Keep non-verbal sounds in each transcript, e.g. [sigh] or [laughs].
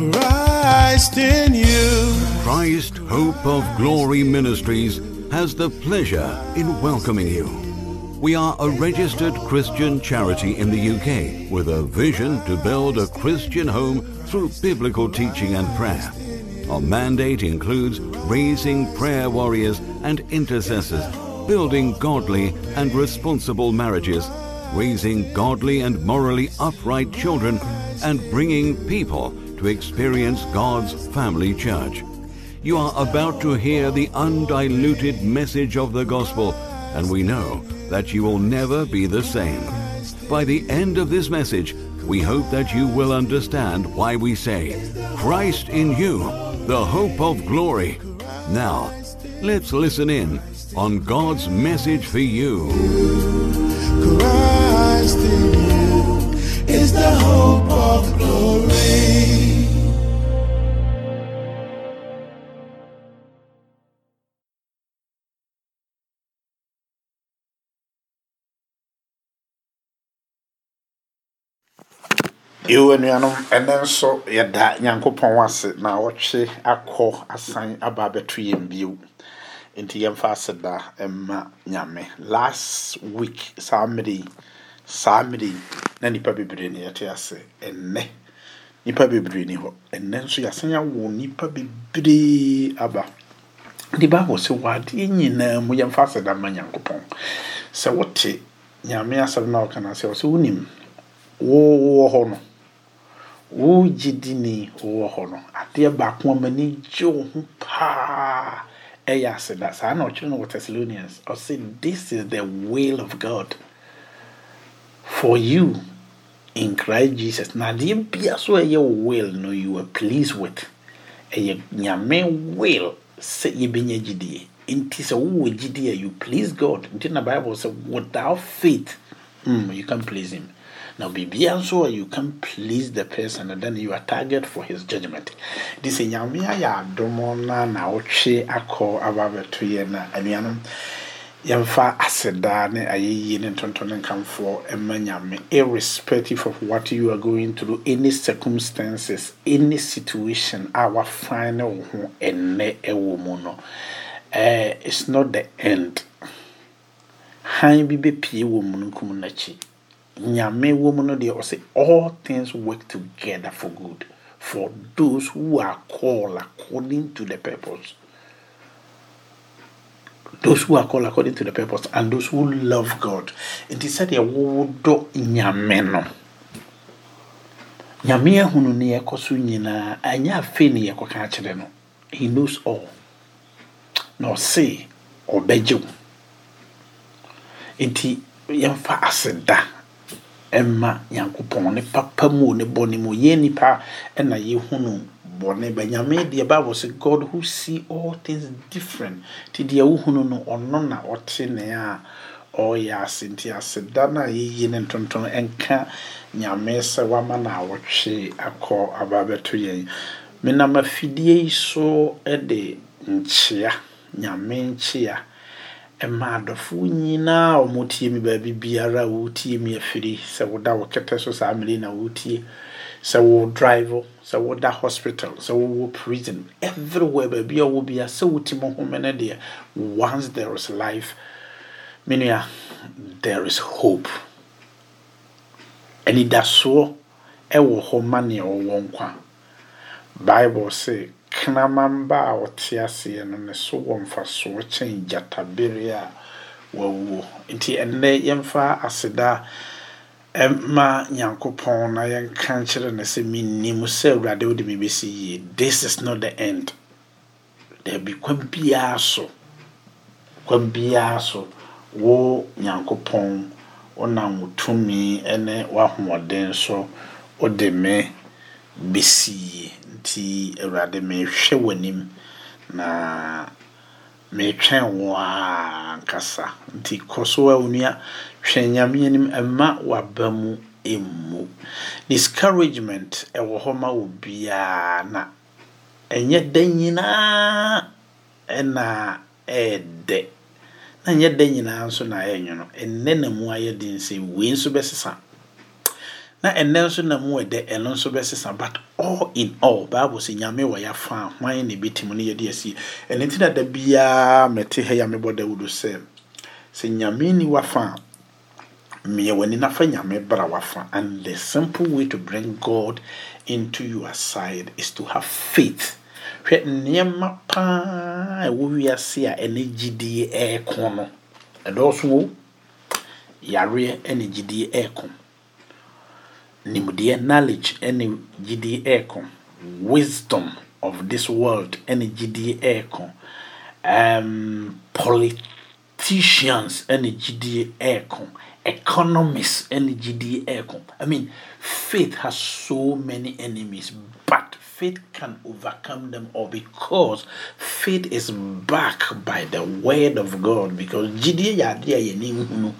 Christ in you. Christ Hope of Glory Ministries has the pleasure in welcoming you. We are a registered Christian charity in the UK with a vision to build a Christian home through biblical teaching and prayer. Our mandate includes raising prayer warriors and intercessors, building godly and responsible marriages, raising godly and morally upright children, and bringing people to experience God's family church. You are about to hear the undiluted message of the gospel, and we know that you will never be the same. By the end of this message, we hope that you will understand why we say, Christ in you, the hope of glory. Now, let's listen in on God's message for you. Christ in you is the hope of glory. Ewu anuanom ɛnɛ nso yɛda nyankopɔn ase na ɔtwe akɔ asan aba abɛto yɛn bio. Nti yɛmfa aseda mma nyame. Last week saa mmere yi saa mmere yi na nipa bebree na yɛte ase. Ɛnɛ nipa bebree ni hɔ. Ɛnɛ nso yɛasan awo nipa bebree aba. De baabɔ sɛ wadeɛ nyinaa mu yɛmfa aseda mma nyankopɔn. Sɛ wote nyame asɛm na ɔka no sɛ ɔ sɛ wonim wowɔ hɔ no wo gyidini wɔ hɔ no adeɛ baako a m'ani gye wo ho paa ɛyɛ aseda saa na ɔkyerɛ no wɔ thessalonians ɔsɛ this is the will of god for you in christ jesus. Na adeɛ bia so ɛyɛ will no you are pleased with. Ɛyɛ nyame will sɛ yɛbɛnya gyidie nti sɛ wowɔ gyidie a you please god. Nti na bible sɛ without faith mm, you can please him now, nso a you can please the person and then you are target for his judgment. This is nyame ayɛ adom na na wotwe akɔ aba abɛto yɛ na. Anuanom yɛmfa aseda ne ayɛyie ne ntonto ne nkamfoɔ nyame irrespective of what you are going through any circumstances any situation our final ho mu no. Uh, it's not the end. Han bi bɛpie wɔ n'akyi nyame wɔ mu no deɛ ɔsɛ all things work together for good for those who are called according to the purpose. Those who are called according to the purpose and those who love god. Nti sɛdeɛ wodɔ nyame no nyame ahunu ne yɛkɔ so nyinaa ɛnyɛ afei ne he knows all. Na ɔse ɔbɛgye wo. Nti yɛmfa aseda ɛma nyankopɔn ne papa mu ne bɔne mu. Yɛ nipa ɛna yɛhunu bɔne ba. Nyame deɛ bible sɛ god who see all things different. Nti deɛ wohunu no ɔno na ɔte ne a ɔyɛ ase. Nti aseda no a yɛyi ne ntonton ɛnka nyame sɛ wama no awɔtwe akɔ aba bɛto yɛn. Menam afidie yi so de nkyea. Nyame nkyea. Ɛma adɔfoɔ nyinaa a wɔtie mi baabi biara a wɔtie mi afiri sɛ woda wo kɛtɛ so saa mmere na wɔtie sɛ drive sɛ woda hospital sɛ wowɔ prison everywhere baabi a wɔ bia sɛ wotim home no deɛ once there is life me nua there is hope. Anidasoɔ ɛwɔ hɔ ma nea ɔwɔ nkwa. Bible say kraman ba a ɔte aseɛ no ne so wɔ mfasoɔ kyɛn gyatabere a wawuo nti ɛnnɛ yɛmfa aseda ɛma nyankopɔn na yɛnka nkyerɛ no sɛ mennim sɛ awurade wode me bɛsi yie. This is not the end. Daabi kwan biara so kwan biara so wo nyankopɔn wonam wo tumi ne w'ahoɔden so wode me bɛsi yie nti awurade mehwɛ w'anim na metwɛn wo a nkasa nti kɔ so a onua hwɛ nyame anim ɛma waba mu ɛmmu discouragement ɛwɔ hɔ ma wo biara na ɛnyɛ da nyinaa ɛna ɛɛdɛ. Na nyɛ da nyinaa nso na ɛyɛ nwono ɛnnɛ na mu ayɛ den sɛ wei nso bɛsesa na ɛnɛ nso na mu ɛdɛ ɛno nso bɛsesa but all in all bible sɛ nyame wɔ yɛafa hwan na ɛbɛtim no yɛde asi? Ɛno nti na da biara mɛte ha yi a mebɔ dawudo sɛ sɛ nyame ni wafa a mmea w'ani nafa nyame bra wafa and the simple way to bring god into your side is to have faith. Hwɛ nneɛma paa ɛwɔ wiase a ɛne gyidie ɛɛko no ɛdɔɔso wo? Yareɛ ɛne gyidie ɛɛko nimdeɛ knowledge ɛne gyidie ɛɛko wisdom of this world ɛne gyidie ɛɛko um, politicians ɛne gyidie ɛɛko economists and GDA aircom. I mean, faith has so many enemies, but faith can overcome them all because faith is backed by the word of God. Because GDA yadia yeni hunu. And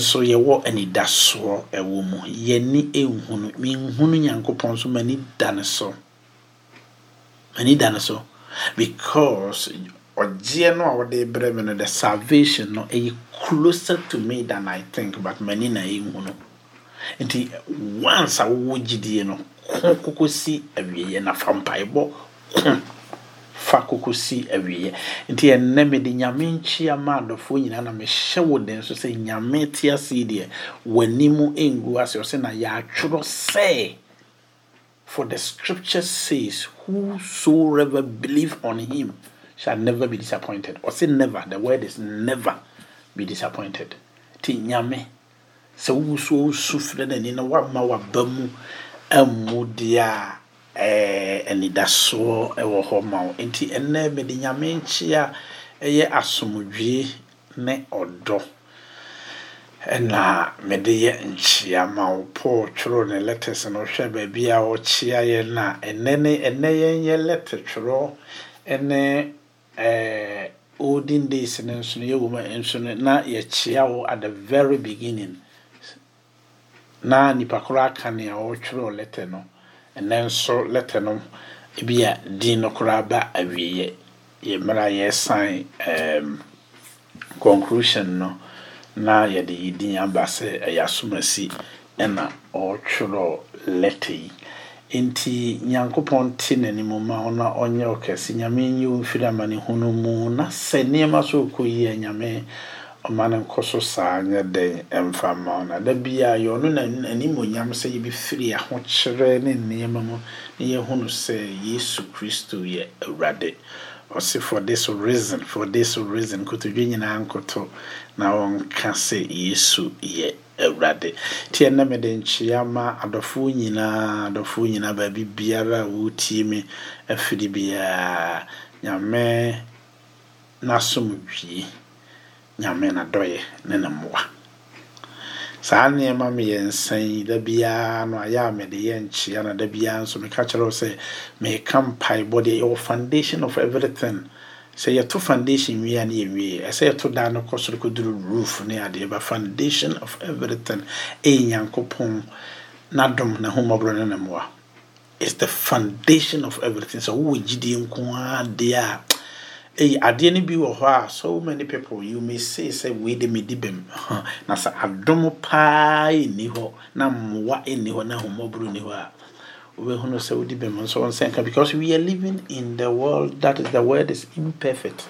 so yɛwɔ anidasoɔ ɛwɔ mu yɛni ehunu mihunu nyankopɔn so mani da ne so mani da ne so because ɔgyeɛ no a wɔde brɛ me no the salvation no ɛyɛ closer to me than I think but m'ani na ɛhu no nti once a wowɔ gyidie no ko koko si awieɛ na fa mpaebɔ ko fa koko si awieɛ nti ɛnnɛ mede nyame nkyia ma adɔfoɔ nyinaa na mehyɛ wo den so sɛ nyame te ase deɛ w'anim ngu ase ɔsɛ na yɛatwerɛ sɛ for the scripture says whosoever believe on him shall never be disappointed. Say never. The word is never be disappointed. Ti nyame. Sɛ wosu osu frɛ n'ani na wama waba mu amu deɛ a anidasoɔ ɛwɔ hɔ ma wo. Nti ɛnnɛ mede nyame nkyia ɛyɛ asomdwie ne ɔdɔ. Ɛna mede yɛ nkyia ma wo paul twerɛ ne letters no hwɛ baabi a ɔkyia yɛ no a ɛnɛ ne ɛnɛ yɛn yɛ twerɛ ɛne uh, olden days no nso no yɛwɔ mu nso no na yɛkyea wo at the very beginning. Na nipa koro aka nea ɔretwerɛ letter no. Ɛnɛ nso letter no ebi a din no koraa ba awieɛ yɛ mmerɛ a yɛsan um, conclusion no na yɛde yi din aba sɛ ɛyɛ asomasi ɛna ɔretwerɛ letter yi. Nti nyankopɔn te n'anim ma na ɔnyɛ ɔkɛse nyame nyɛ ɔmfiri amanehunu mu na sɛ nneɛma so ɔkɔ yie nyame ɔma no nkɔ so saa nyɛ dɛn ɛmfa ma wo na. Da yɛ ɔno n'animonyam sɛ yɛbɛfiri ahokyerɛ ne nneɛma mu na yɛhunu sɛ yesu kristo yɛ awurade. Ɔse for this reason for this reason kotodwe nyinaa nkoto na ɔnka sɛ yesu yɛ awurade. Nti ɛnɛ mede nkyea ma adɔfoɔ nyinaa adɔfoɔ nyinaa baabi biara a wɔretie me afiri biara nyame n'asomdwie nyame n'adɔyɛ ne ne mmoa. Saa nneɛma mmiɛnsa yi da biara no ayɛ a mede yɛ nkyea na da biara nso meka kyerɛ wo sɛ meka mpaebɔ deɛ yɛwɔ foundation of everything. Sɛ yɛto foundation wie a ne yɛwie ɛsɛ yɛto dan no kɔ soro kɔduru roof ne adeɛ ba foundation of everything ɛyɛ nyankopɔn n'adom na homɔborɔ ne ne mmoa. Is the foundation of everything. Sɛ wowɔ gyidie nko ara deɛ a ɛyɛ adeɛ no bi wɔ hɔ a so many people you may say sɛ wei de medi bɛm [laughs] na sɛ adom paa ɛnni hɔ na mmoa ɛnni hɔ na homɔborɔ nni hɔ a wobɛhunu sɛ wodi bɛm nso ɔnsɛnka because we are living in the world that is the world is imperfect.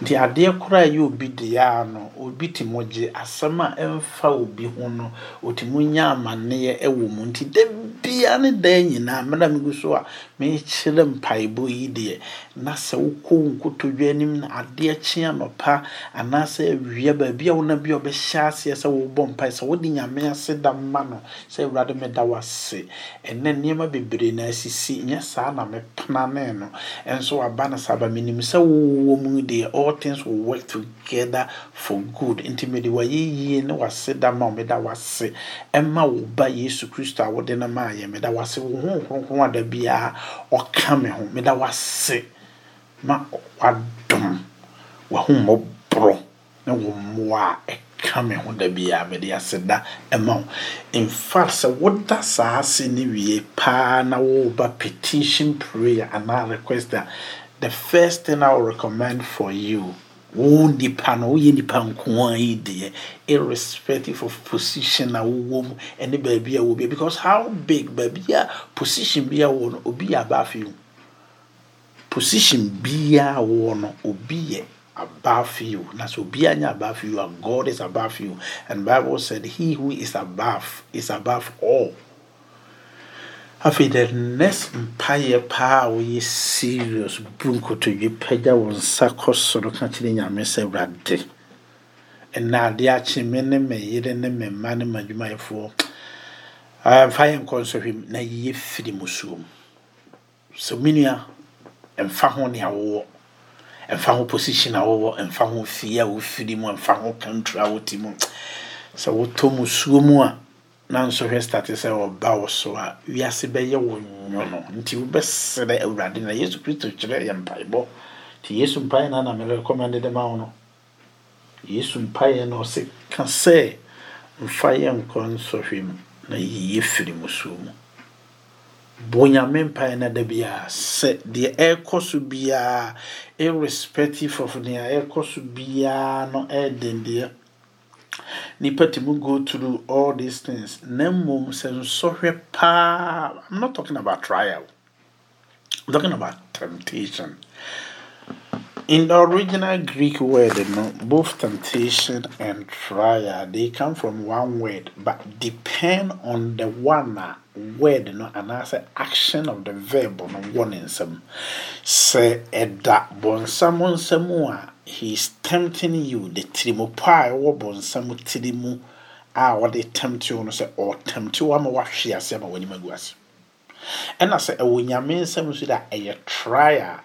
Nti adeɛ koraa yɛ obi deɛ a no obi te mo gye asɛm a ɛmfa obi ho no ɔtumi nya amanneɛ ɛwɔ mu. Nti da bia ne daa nyinaa mmerɛ megu so a mekyerɛ mpaebɔ yi deɛ na sɛ wokɔ wo nkotodwa anim na adeɛ kye anɔpa anaasɛ awia baabi a wona bi a ɔbɛhyɛ aseɛ sɛ wobɔ mpae sɛ wode nyame ase da ma no sɛ awurade meda wase ɛnɛ nneɛma bebree na asisi nyɛ saa na mepena no. Ɛnso waba no saa ba menim sɛ wowɔ mu deɛ all things will work together for good. Nti mede wayɛ ne wase da ma meda wase ɛma wo ba yesu kristo a wode no maayɛ meda wase wo ho nkronkron ada biara ɔka me ho meda wase ma wadom wahommɔborɔ ne wo mmoa a ɛka me ho da biara mede ase da ɛma wo. Infact sɛ woda saa ase ne wie paa na woba petition prayer anaa request a the first thing I will recommend for you wo nipa no woyɛ nipa nko a yi deɛ irrespective of position a wowɔ mu ɛne baabi a wɔ because how big baabi a position bi a wɔ no obi yɛ abaafe mu position biara wɔ no obi yɛ above you. Na obiara nyɛ above you and God is above you. And Bible said he who is above is above all. Afei the next mpaeɛ paa a woyɛ serious bu nkotodwe pagya wo nsa kɔ soro ka kyerɛ nyame sɛ awurade. Ɛna ade ne me yere ne me mma ne m'adwumayɛfoɔ mfa yɛ nkɔ nsɔhwɛ na yɛ firi mu so mu ɛmfa ho ne awowɔ ɛmfa ho position a wɔwɔ ɛmfa ho fie a wofiri mu. Ɛmfa ho country a wote mu. Sɛ wotɔ mu suo mu a na nso hwɛ start sɛ ɔba wo so a wiase bɛyɛ wo nwono nti wobɛsrɛ awurade na yesu kristo kyerɛ yɛ mpaebɔ. Nti yesu mpaeɛ no na merekɔmmɛnde de ma wo no. Yesu mpaeɛ no ɔse ka sɛ mfa yɛ nkɔ nsɔhwɛ mu na yiyɛ firi mu suo mu bonyame mpaeɛ no da biara sɛ deɛ ɛrekɔ so biara irrespective of nea ɛrekɔ so biara no ɛɛden deɛ nipa tumi go through all these things. Na mmom sɛ nsɔhwɛ paa i'm not talking about trial. I'm talking about temptation. In the original greek word you know, both temptation and trial they come from one word but depend on the one word no anaasɛ action of the verb no wɔ ne nsam. Sɛ ɛda bɔnsam nsam a he is tempting you. The tirimopɔ a ɛwɔ bɔnsam tiri mu a wɔde tempt you no sɛ ɔtempt you ama wahwe ase ama w'anim agu ase. Ɛna sɛ ɛwɔ nyame nsam so da ɛyɛ try a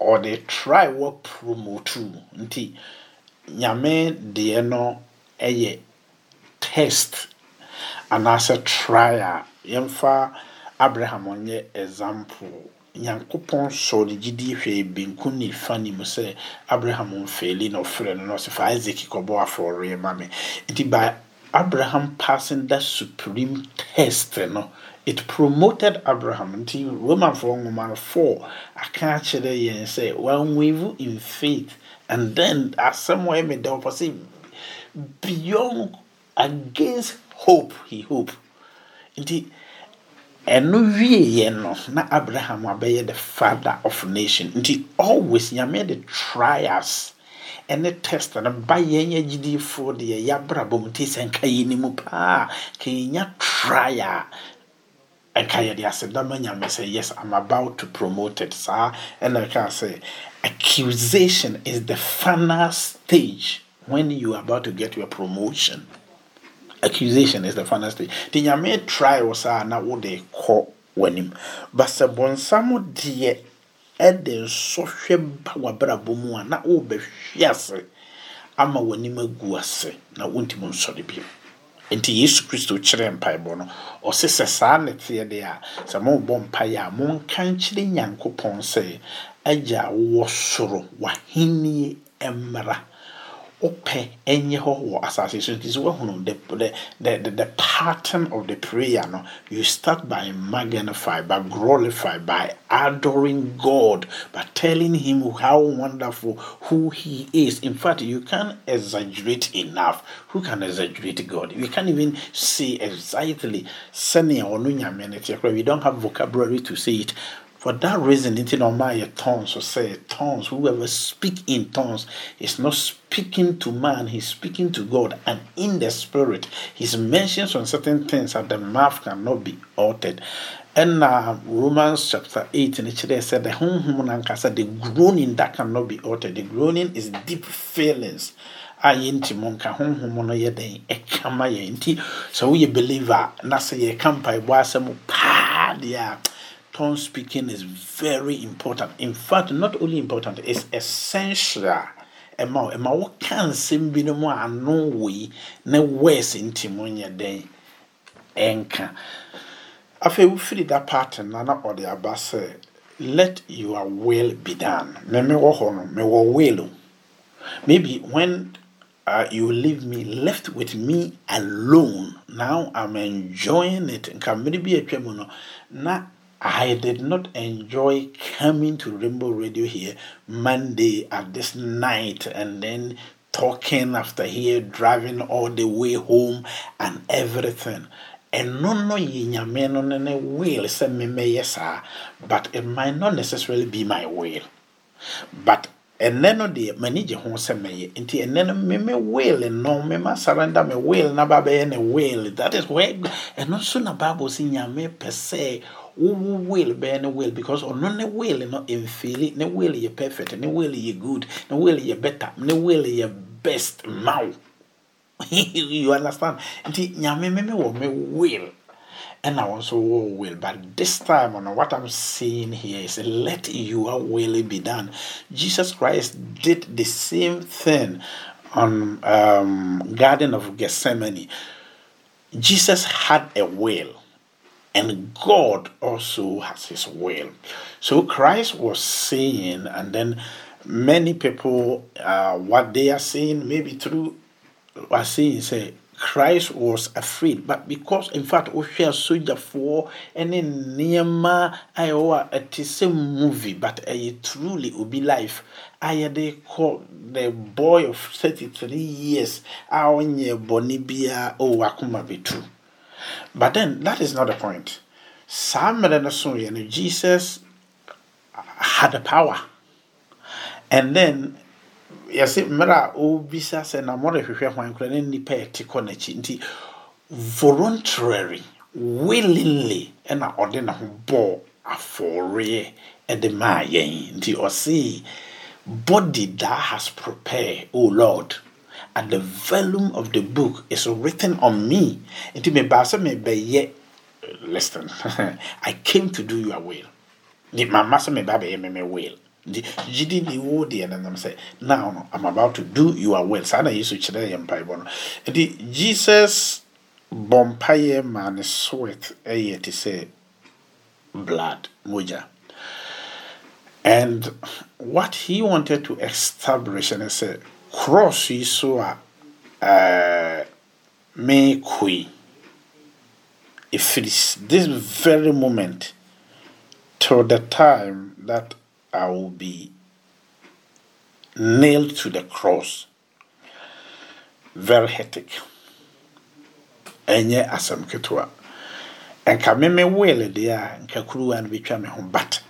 ɔde try wɔ promote nti nyame deɛ no ɛyɛ test anaasɛ try a yɛmfa abraham ɔnyɛ example. Nyankopɔn sɔɔ ne gyidie hwɛ benkum ne fa nim sɛ abraham mfeeli na ɔfrɛ no na ɔsɛ fa isaac kɔbɔ afɔreɛ ma me. Nti by abraham passing that supreme test no it promoted abraham. Nti romanfoɔ nwoma no 4 aka akyerɛ yɛn sɛ wanwave in faith and then asɛm wɔ ɛmɛ da ɔpɔ sɛ beyond against hope he hope nti ɛno wieɛ no na abraham abɛyɛ the father of nation. Nti always nyame de trials ɛne test no ba yɛn agyidifoɔ deɛ yɛabrabɔ mu. Nti sɛ nka yɛ ni mu paa ka yɛnya trial. Ɛka yɛde asedama nyame sɛ yes i'm about to promote it. Saa ɛna ɛka sɛ accusation is the final stage when you are about to get your promotion accusation is the final stage nti nyame try wɔ saa na wode kɔ w'anim. But sɛ bɔnsam deɛ ɛde nsɔhwɛ ba w'abrabɔ mu a na worebɛhwe ase ama w'anim agu ase na wontumi nsɔre bio nti yesu kristo kyerɛ mpaebɔ no ɔse sɛ saa ne teɛ deɛ a sɛ mobɔ mpaeɛ a monka nkyerɛ nyankopɔn sɛ agya wɔ soro w'ahennie mmara wopɛ ɛnyɛ hɔ wɔ asase so. Nti sɛ woahunu the, the, the, the, pattern of the prayer no you start by magnify by glorify by adoring god by telling him how wonderful who he is. In fact you can't exaggerate enough. Who can exaggerate god? We can't even say exactly we don't have vocabulary to say it for that reason, it's not my tongues or say tongues. Whoever speak in tongues is not speaking to man, he's speaking to God. And in the spirit, he's mentions on certain things that the mouth cannot be altered. And uh, Romans chapter 8, and it said the said the groaning that cannot be altered. The groaning is deep feelings. a yɛnti mu nka honhom no yɛ den ɛkama yɛn nti believer na sɛ yɛka mpaebɔ tongue speaking is very important. In fact, not only important, it's essential. Ɛma ɛma woka nsɛm bi no mu a ano wei na words nti mu nyɛ den ɛnka. Afei wofiri da part na na ɔde aba sɛ let your will be done. Me me wɔ hɔ no me wɔ will Maybe when uh, you leave me left with me alone now I'm enjoying it. Nka mmiri bi atwa mu no na I did not enjoy coming to Rainbow Radio here Monday at this night and then talking after here, driving all the way home and everything. And no, no, ye nyame no ne will say me me yes, but it might not necessarily be my will. But ɛnɛ no deɛ m'ani gye ho sɛ mɛyɛ nti ɛnɛ no me me will no me ma surrender me will na ba bɛyɛ ne will that is where ɛno nso na bible si nyame pɛ sɛ wowo will bɛyɛ ne will because ɔno ne will not no mfeeli ne will yɛ perfect ne will yɛ good ne will yɛ better ne will yɛ best wo [laughs] you understand nti nyame me me me will and I also will. But this time, on what I'm saying here is let your will be done. Jesus Christ did the same thing on um, Garden of Gethsemane. Jesus had a will, and God also has His will. So Christ was saying, and then many people, uh, what they are saying, maybe through are saying, say Christ was afraid, but because in fact wohwɛ asogyafoɔ ne nneɛma a ɛwɔ a ɛte sɛ movie but ɛyɛ truly will be life a yɛde kɔ the boy of 33 years a ɔnyɛ bɔne biara ɔwɔ akoma bɛtu but then that is not the point. Saa no jesus had the power. And then yɛsɛ mmerɛ a ɔrebisa sɛ na mɔrehwehwɛ hwan kora ne nnipa ɛte kɔ n'akyi nti voluntarily willingly ɛna ɔde ne ho bɔɔ afɔreɛ ɛde maa yɛn nti ɔse body that has prepared o lord at the volume of the book is written on me. Nti mebaa sɛ mebɛyɛ listen [laughs] i came to do your will. Mama sɛ meba bɛyɛ me me will. Gyidi ne wo deɛ no nam sɛ now no i'm about to do your will. Saa na yesu kyerɛ yɛ mpaebɔ no. Nti jesus bɔ mpayɛ ma ne sweat ɛyɛ te sɛ blood mogya and what he wanted to establish ne sɛ cross yi so a uh, mekɔi ɛfiri this very moment till the time that I will be nailed to the cross. Very hectic. Ɛnyɛ asɛm ketewa. Nka meme wele deɛ a nka kuruwa no me ho but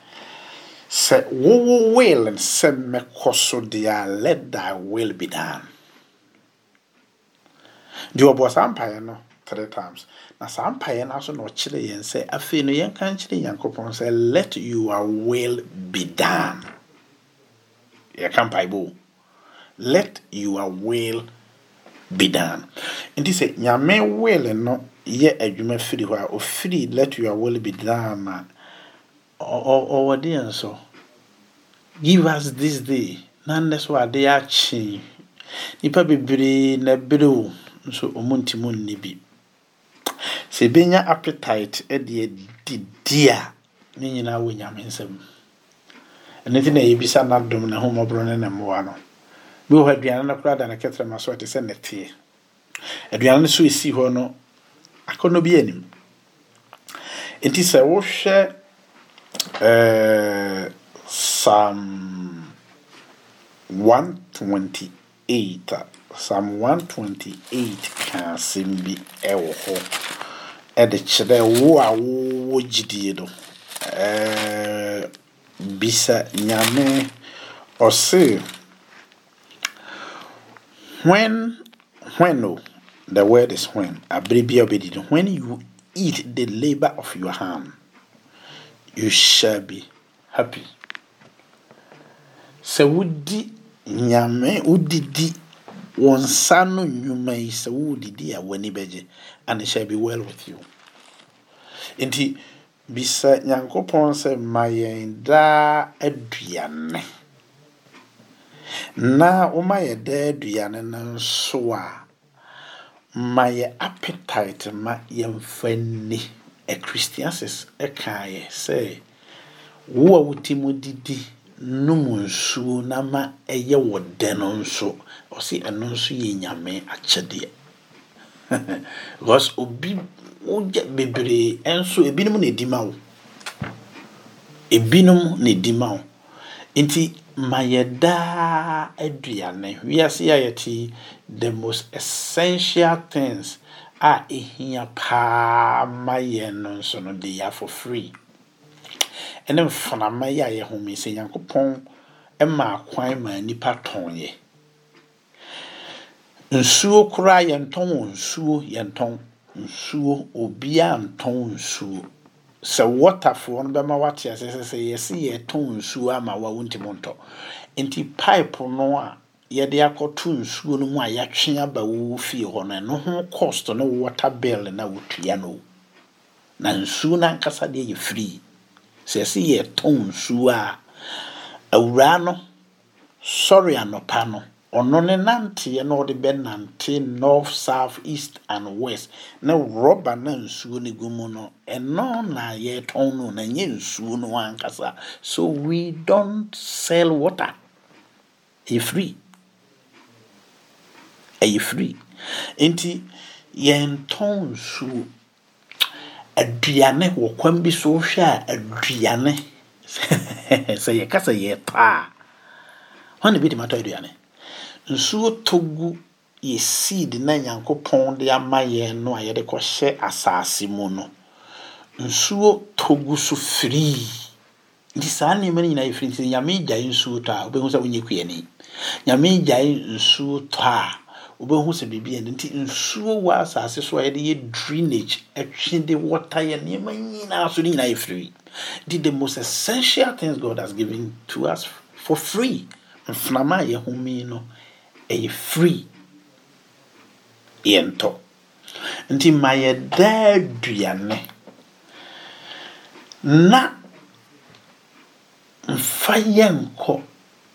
sɛ wowo will sɛ mɛkɔ so deɛ a let thy will be done. Deɛ ɔbɔ saa mpaeɛ no three times. Na saa mpaeɛ no so na ɔkyerɛ yɛn sɛ afei no yɛnka nkyerɛ nyankopɔn sɛ let your will be done. Yɛka mpaebɔ let your will be done. Nti sɛ nyame will no yɛ adwuma firi hɔ a ɔfiri let your will be done a ɔwɔ deɛ nso. Give us this day. Na nnɛ so ade akye. Nipa bebree na bere nso ɔmo ntimi nni sɛ ɛbɛnya appetite de didi a ne nyinaa wɔ nyame nsɛm ɛno nti na yɛbisa n'adom ne homɔborɔ ne ne mmoa no. Bi wɔ hɔ aduane no koraa da ne kɛtrɛma so ɔte sɛ nɛteɛ aduane no so ɛsi hɔ no akɔnnɔ bi anim. Nti sɛ wohwɛ uh, psalm 128 a psalm 128 ka asɛm bi ɛwɔ hɔ. Ɛde kyerɛ wo a wowɔ ɛɛ bisa nyame ɔse when when o the word is when abere bi a wobɛdi no when you eat the labor of your hand you shall be happy. Sɛ wodi nyame wodidi wɔn nsa no nnwuma yi sɛ wodidi a w'ani bɛgye and it shall be well with you. Nti bisa nyankopɔn sɛ ma yɛn daa aduane. Na woma yɛ daa aduane no nso a ma yɛ appetite ma yɛmfa nni ecclesiastes ɛkaeɛ sɛ wo a wote mu didi nom nsuo na ma ɛyɛ wɔ dɛ no nso. Ɔse ɛno nso yɛ nyame akyɛdeɛ. [laughs] Because obi wogya bebree ɛnso ebinom na edi ma wo. Ebinom na edi ma wo. Nti ma yɛ daa aduane. Wiase a yɛte the most essential things a ehia paa ma yɛn no nso no de yɛ free. Ɛne mframa yi a yɛhome sɛ nyankopɔn ma kwan ma nipa tɔn yɛ. Nsuo koraa yɛntɔn wɔ nsuo yɛntɔn nsuo obiara ntɔn nsuo. Sɛ wɔtafoɔ no bɛma wate ase sɛ sɛ yɛsi yɛtɔn nsuo ama wa wontumi ntɔ. Nti pipe no a yɛde akɔto nsuo no mu a yɛatwe aba wo fie hɔ no ɛno ho cost no water bill na wotua no. Na nsuo no ankasa deɛ yɛ free. Sɛ yɛsi yɛtɔn nsuo a awura no sɔre anɔpa no ɔno ne nanteɛ na ɔde bɛnante north south east and west. Na rɔba na nsuo no gu mu no ɛno na yɛtɔn no na nyɛ nsuo no ankasa. So we don't sell water. Ɛyɛ ɛyɛ free. Nti yɛntɔn nsuo. Aduane wɔ kwan bi so hwɛ a aduane. [laughs] Sɛ yɛka sɛ yɛtɔ a hɔn na bi de ma tɔ aduane. Nsuo tɔ gu yɛ seed na nyankopɔn de ama yɛn no a yɛde kɔhyɛ asase mu no. Nsuo tɔ gu so firii nti saa nneɛma no nyinaa yɛ firi nti nyame gyae nsuo tɔ a wobɛhu sɛ wonyɛ kuani. Nyame gyae nsuo tɔ a wobɛhu sɛ biribi ɛno nti nsuo wɔ asase so a yɛde yɛ drainage atwe de water yɛ nneɛma nyinaa so no nyinaa yɛ free. Nti the most essential things god has given to us for free. Mframa a yɛhome no ɛyɛ free. Yɛntɔ. Nti ma yɛdaa aduane. Na mfa yɛnkɔ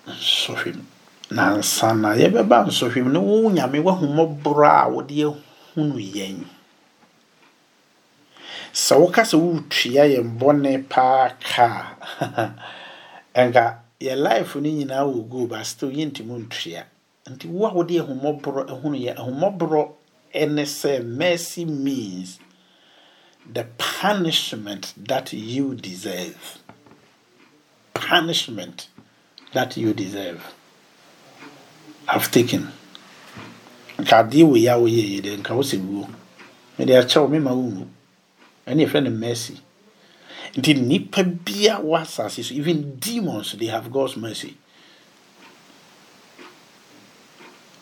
nsɔhwɛ mu nansa na yɛbɛba nsɔhwɛ mu na wo nyame wahomɔborɔ a wode ahunu yɛn. Sɛ woka sɛ woretua yɛn bɔne paa ka [laughs] ɛnka yɛ life no nyinaa wɔ go but still yɛntumi ntua. Nti wo a wode ahomɔborɔ ahunu yɛ ahomɔborɔ ɛne sɛ mercy means the punishment that you deserve. Punishment that you deserve have taken. Nka adeɛ wɔ yi a woyɛ yi de nka wosɛ wuo. Mede akyɛw mema wo nwu ɛne yɛfrɛ no mercy. Nti nipa bia wɔ asase so even demons they have god's mercy.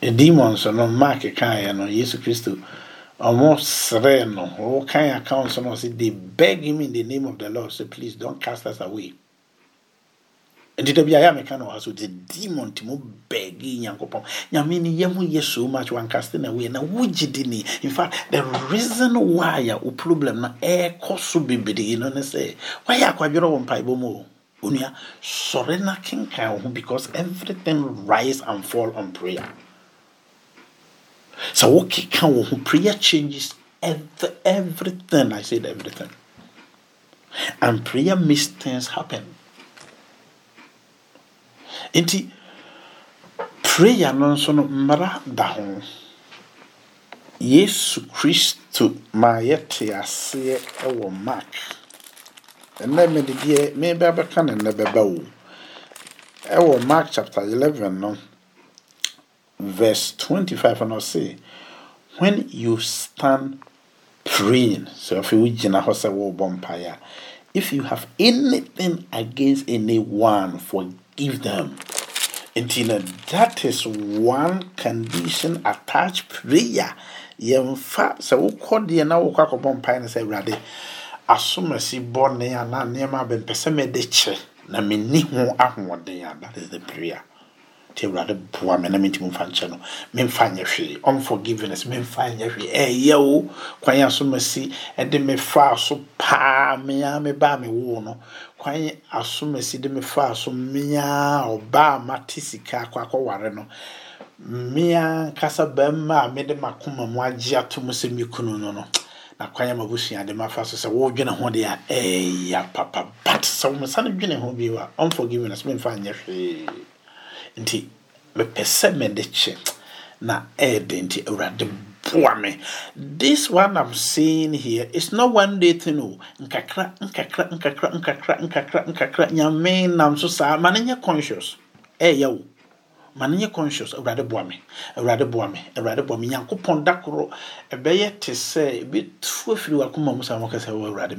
The demons no mark kaeɛ no yesu kristo ɔmo srɛ no. Wɔkan accounts no sɛ they beg him in the name of the lord say please don't cast us away nti da a yɛ meka no wɔ ha so the demon ti mo beg nyankopɔn nyame ni yɛ mo yɛ so much wankaste na wei na wogye di ni in fact the reason why a wo problem no ɛɛkɔ so bebree no ne sɛ wayɛ akwadwerɛ wɔ mpaebɔ mu o onua sɔre na kenkan wo ho because everything rise and fall on prayer. What can wo prayer changes every, everything. I said everything. And prayer makes things happen nti prayer no nso no mmara da ho. Yesu kristo ma yɛte aseɛ wɔ mark. Ɛnɛ mede deɛ mebɛbɛka no nnɛ bɛba wo. Ɛwɔ mark chapter 11 no verse 25 and I'll say, when you stand praying, so if you say vampire, if you have anything against anyone, forgive them. Until that is one condition attached prayer. yɛmfa sɛ wokɔ deɛ na wokɔ akɔbɔ mpae no sɛ awurade asomasi bɔne anaa nneɛma abɛmpɛ sɛ mede kyɛ na menni ho ahoɔden a that is the prayer nti awurade boa me na mentimi mfa nkyɛ no. Memfa nyɛ hwee unforgiveness memfa nyɛ hwee ɛyɛ o kwan asomasi ɛde me faa so paa mea mebaa me wo no. Kwan asomasi de me faa so mea ɔbaa mate sika akɔ akɔware no. Mmea nkasa bɛrima a mede makoma mu agye ato mu sɛ mekunu no no. Na kwan ama busua de mafa so sɛ wodwene ho deɛ a ɛyɛ papa but sɛ wo mesa no dwene ho bio a. Unforgiveness memfa nyɛ hwee nti mepɛ sɛ mede kyɛ na ɛyɛ de nti awurade boa me. This one i'm seeing here is not one day thing o nkakra nkakra nkakra nkakra nkakra nkakra. Nyame nam so saa. Ma no nyɛ conscious. Ɛyɛ wo nyɛ conscious awurade boa me. Awurade boa me. Awurade boa me. Nyankopɔn da koro ɛbɛyɛ te sɛ wakoma mu sɛ wɔ awurade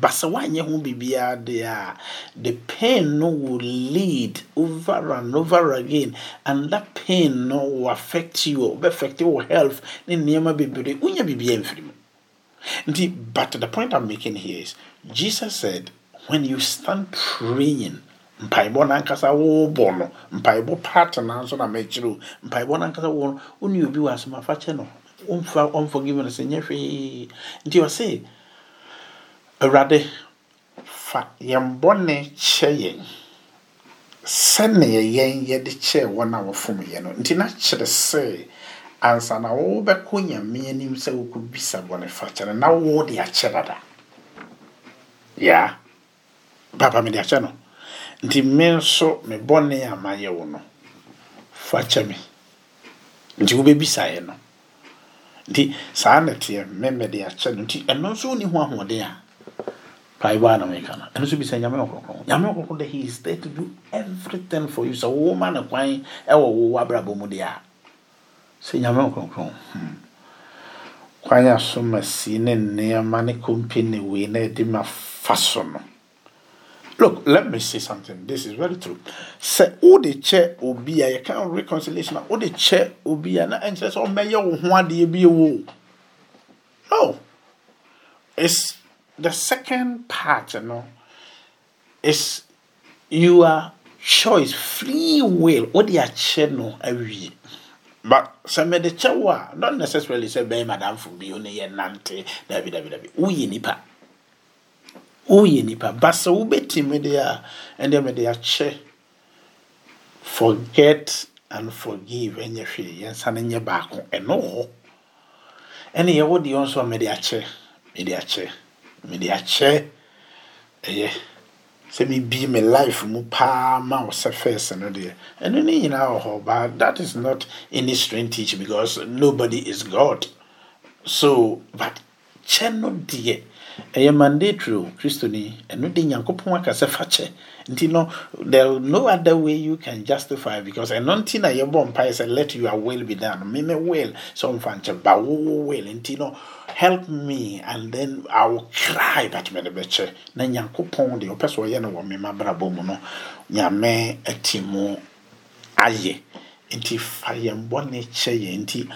ba sɛ woanyɛ ho biribiaa a the pain no will lead over and over again and that pain no will affect you wo health ne nneɛma bebree. Wonya biribiaa mfiri mu. Nti but the point i'm making here is jesus said when you stand praying mpaebɔ n'ankasa wɔrebɔ no mpaebɔ na nso na mɛkyerɛ o mpaebɔ n'ankasa wɔ no wɔne obi wɔ asɛm afa kyɛ no ɔmfa ɔmforgive no sɛ nyɛ hwee. Nti ɔse awurade fa yɛn bɔne kyɛ yɛn sɛnea yɛn yɛde kyɛɛ wɔn a wɔfom yɛn no. Nti na kyerɛ sɛ ansa na wɔbɛkɔ nyame anim sɛ wɔkɔbisa bɔne fa kyɛ no na wɔde akyɛ dada. Yaa papa mede akyɛ no? Nti me nso me bɔne a mayɛ wo no fa kyɛ me. Nti wobɛbisaeɛ no. Nti saa na teɛ me mede akyɛ no. Nti ɛno nso woni ho ahoɔden a paebɔ a na meka no. Ɛno nso bisa nyame ɔkronkron. Nyame ɔkronkron dɛ he there to do everything for you. Sɛ wo ma no kwan ɛwɔ wo abrabɔ mu deɛ a sɛ nyame ɔkronkron hmm. kwan a so ma si ne nneɛma ne ne wei na ɛde ma fa so no Look, let me say something. This is very true. Sɛ wode kyɛ obi a yɛka reconciliation a wode kyɛ obi a na ɛnkyerɛ sɛ ɔmɛyɛ wo ho adeɛ bi wo. No. It's the second part, you know, is your choice, free will. Wode akyɛ no awie. But sɛ mede kyɛ wo a, not necessarily sɛ bɛyɛ madamfo bi o ne yɛ nante dabi dabi dabi. Woyɛ nipa woyɛ nipa. Ba sɛ wobɛtumi deɛ a ɛndeɛ mede akyɛ forget and forgive. Ɛnyɛ hwee yɛnsa no nyɛ baako ɛno hɔ ɛne yɛwɔ deɛ nso a mede akyɛ mede akyɛ mede akyɛ ɛyɛ sɛ mebi me life mu paa ma wo sɛ first no deɛ ɛno ne nyinaa wɔ hɔ but that is not any strange teaching because nobody is god. So but kyɛ no deɛ ɛyɛ mandatory o kristoni ɛno de nyankopɔn aka sɛ fa kyɛ. Nti no there no other way you can justify because ɛno nti na yɛbɔ mpaeɛ sɛ let your will be done. Me me will. Sɛ ɔmfa nkyɛ ba wo will. Nti no help me and then i will cry but mede bɛkyɛ. Na nyankopɔn deɛ ɔpɛ sɛ ɔyɛ no wɔ me mabrabɔ mu no nyame ati mu ayɛ. Nti fa yɛn bɔne kyɛ yɛn. Nti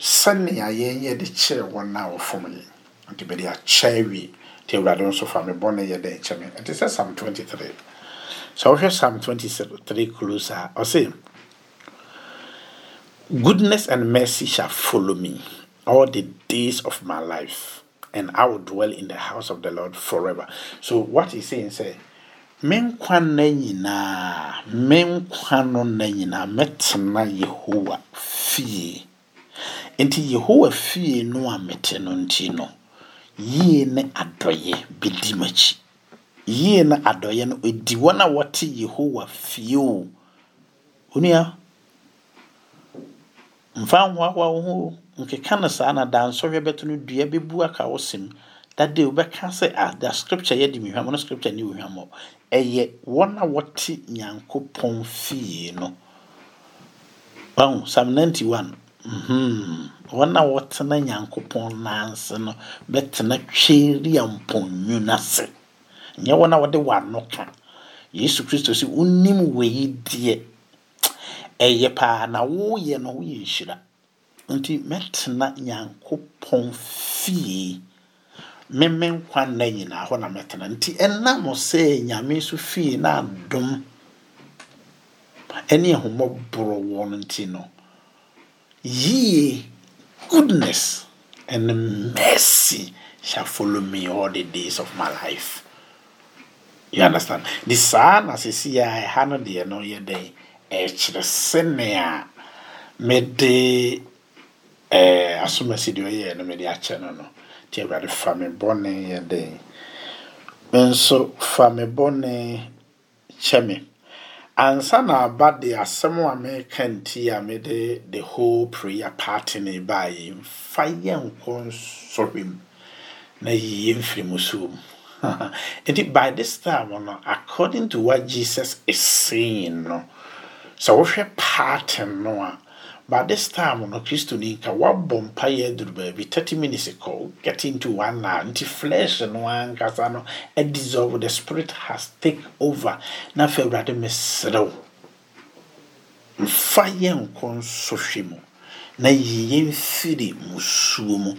sɛnea yɛn yɛde kyerɛ wɔn a wɔfom yɛn nti bɛde akyɛ awie nti awurade nso fa me bɔne yɛ dɛn kyɛ me? Ɛte sɛ psalm 23 sɛ wohwɛ psalm 23 close a ɔse goodness and mercy shall follow me all the days of my life and I will dwell in the house of the Lord forever. So what he's saying say, me nkwa nna nyinaa me nkwa no nna nyinaa mɛtena yehowa fie. Nti yehowa fie no a mete no nti no yie ne adɔeɛ bɛdi m'akyi. Yie ne adɔeɛ no ɛdi wɔn a wɔte yehowa fie o. Onua mfa nhoahoa wo ho nkeka no saa na dansɔhwɛ bɛto no dua bɛbu aka wo sem. Dade wobɛka sɛ ah da scripture yɛ de mehwam no scripture ne wohwam ɛyɛ wɔn a wɔte nyankopɔn fie no. Wahu psalm 91 mhm wɔn a wɔtena nyankopɔn nanse no bɛtena tweri a mpɔnwunu ase. Nyɛ wɔn a wɔde wano ka yesu kristo sɛ wonim wei deɛ. Ɛyɛ paa na woyɛ no woyɛ nhyira. Nti mɛtena nyankopɔn fie. Meme nkwa nna nyinaa hɔ na mɛtena. Nti ɛnam sɛ nyame so fie na adom. Ɛne ahomɔborɔ wɔ no nti no yie goodness and mercy shall follow me all the days of my life. You understand? The saa as sisi a ɛha no deɛ no yɛ dɛn ɛkyerɛ sɛnea mede ɛɛ asomasi deɛ ɔyɛ no mede akyɛ no no nti awurade fa me bɔne yɛ dɛn nso fa me bɔne kyɛ me ansa na aba de asɛm a meka nti a mede the whole prayer party ne baeɛ mfa yɛ nkɔ nsɔhwɛ mu na yiyɛ mfiri mu. So [laughs] nti by this time no according to what jesus is saying no sɛ wohwɛ party no a by this time no kristo ni nka wabɔ mpaeɛ aduru baabi 30 minutes ago get into one hour. Nti flesh no ankasa no dissolve. The spirit has take over. Na afei awurade mesrɛ wo mfa yɛ nkɔ nsɔhwɛ mu. Na yiyɛ mfiri musuo mu.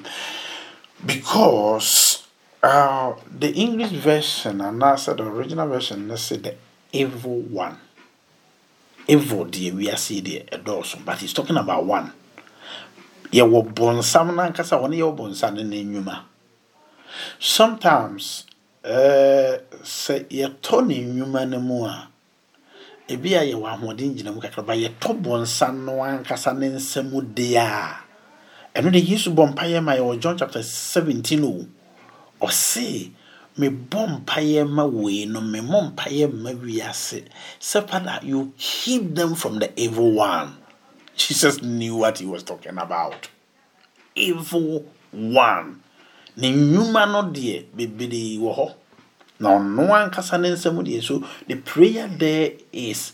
Because uh, the english version anaasɛ the original version no say the evil one evil deɛ wiase deɛ ɛdɔɔso. But he's talking about one. Yɛwɔ bɔnsam nankasa wɔne yɛwɔ bɔnsam no n'enwuma sometimes uh, sɛ yɛtɔ ne nnwuma no mu a ebi a yɛwɔ ahoɔden gyina mu kakra ba yɛtɔ bɔnsam no ankasa ne nsɛm deɛ a ɛno de yesu bɔ mpaeɛ ma yɛwɔ john chapter 17 o. Ɔse mebɔ mpaeɛ ma wei no memmɔ mpaeɛ ma wiase. Sɛ father you keep them from the evil one. Jesus knew what he was talking about. Evil one. Ne nnwuma no deɛ bebree wɔ hɔ. Na ɔno ankasa ne nsɛm deɛ so the prayer there is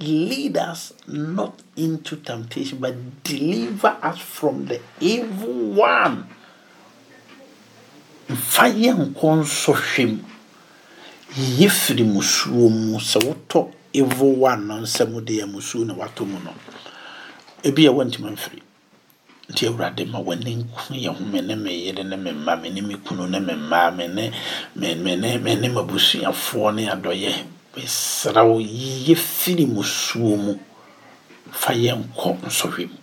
lead us not into temptation but deliver us from the evil one mfa yɛ nkɔ nsɔhwɛ mu. Yiyɛ firi musuo mu sɛ wotɔ evil one no nsɛm de yɛ musuo na watɔ mu no. Ebi a wɔntumi mfiri. Nti awurade ma w'ani nku yɛ ho me ne me yere ne me mma me ne me kunu ne me mmaa me ne me me ne me ne m'abusuafoɔ ne adɔyɛ. Bɛsra wo yiyɛ firi musuo mu. Fa yɛ nkɔ nsɔhwɛ mu.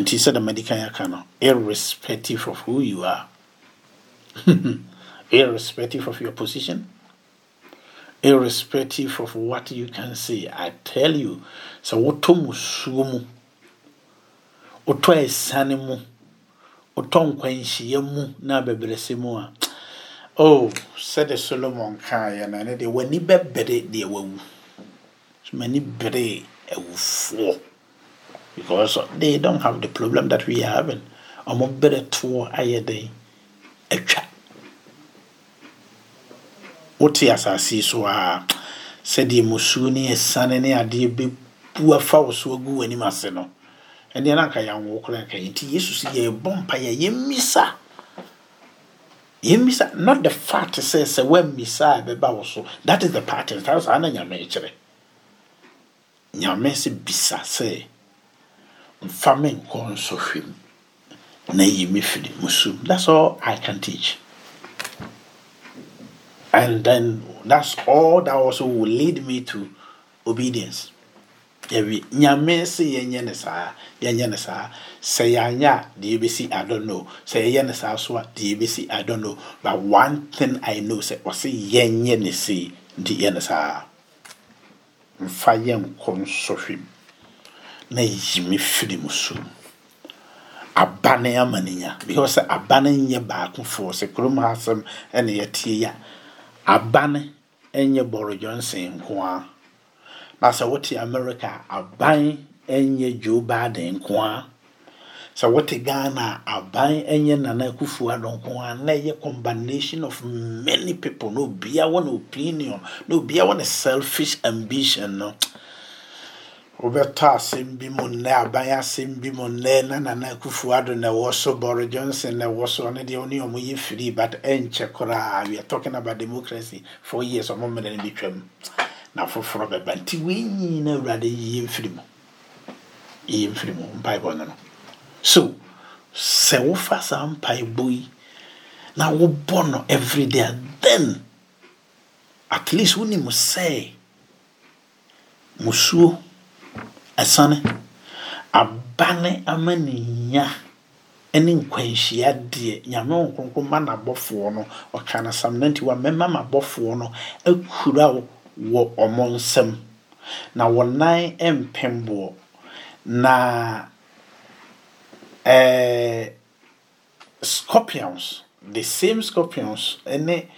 Nti sɛ dɛm adi kan aka no irrespective of who you are [laughs] irrespective of your position, irrespective of what you can say. I tell you, so woto musuo mu, wotɔ esane mu, wotɔ nkwanhyia mu na abɛbrɛsɛ mu a, [tsk] oh, sɛde Solomon kaeɛ no ɛno deɛ w'ani bɛbere deɛ wawu. So m'ani bere awufoɔ because they don't have the problem that we are having. Ɔmo bere toɔ ayɛ atwa. Wote asase so a sɛdeɛ musuo ne ɛsane ne adeɛ bɛbu afa wo so agu w'anim ase no ɛneɛ no anka yɛnwo kora nka nti yesu sɛ yɛbɔ mpa yɛ yɛmmisa. Yɛmmisa. Not the fact sɛ sɛ woammisa a ɛbɛba wo so. That is the pattern saa na nyame kyerɛ. Nyame sɛ bisa sɛ mfa me nkɔ nsɔhwɛ mu na yi me firi musu that's all i can teach. And then that's all that also will lead me to obedience. Yɛbi nyame sɛ yɛnyɛ ne saa yɛnyɛ ne saa. Sɛ yɛanyɛ a deɛ yɛbɛsi i don't know. Sɛ yɛyɛ ne saa so a deɛ yɛbɛsi i don't know. But one thing i know sɛ ɔsɛ yɛnyɛ ne sei nti yɛ ne saa. Mfa yɛnkɔ nsɔhwɛ mu. Na yi me firi mu so abane ama ne nya. Because sɛ abane nyɛ baakofoɔ sɛ kurom ha asɛm ɛne yɛtie yi a abane nyɛ bɔro johnson nko a na sɛ wote america aban nyɛ joe biden nko a sɛ wote ghana aban nyɛ nana akufo adɔ nko a na ɛyɛ combination of many people. Na obia wɔ ne opinion na obia wɔ ne selfish ambition no. Wobɛtɔ asɛm bi mu nnɛ aban asɛm bi mu nnɛ na nana akufo ado na ɛwɔ so bɔro johnson na ɛwɔ so ɔno deɛ ɔne ɔmo yɛ firi but ɛnkyɛ koraa we are talking about democracy four years ɔmo mmerɛ no bi twam na foforɔ bɛba. Nti wei nyina awurade yie mfiri mu. Yie mfiri mu mpaebɔ no no. So sɛ wofa saa mpaebɔ yi na wobɔ no everyday then at least wonim sɛ musuo ɛsane abane ama ne nya ne nkwanhyia deɛ nyame wo kronkron ma n'abɔfoɔ no ɔka no sam 91 mɛma m'abɔfoɔ no akura wɔ ɔmo nsam. Na wɔnan mpemboɔ na ɛɛ scorpions the same scorpions ne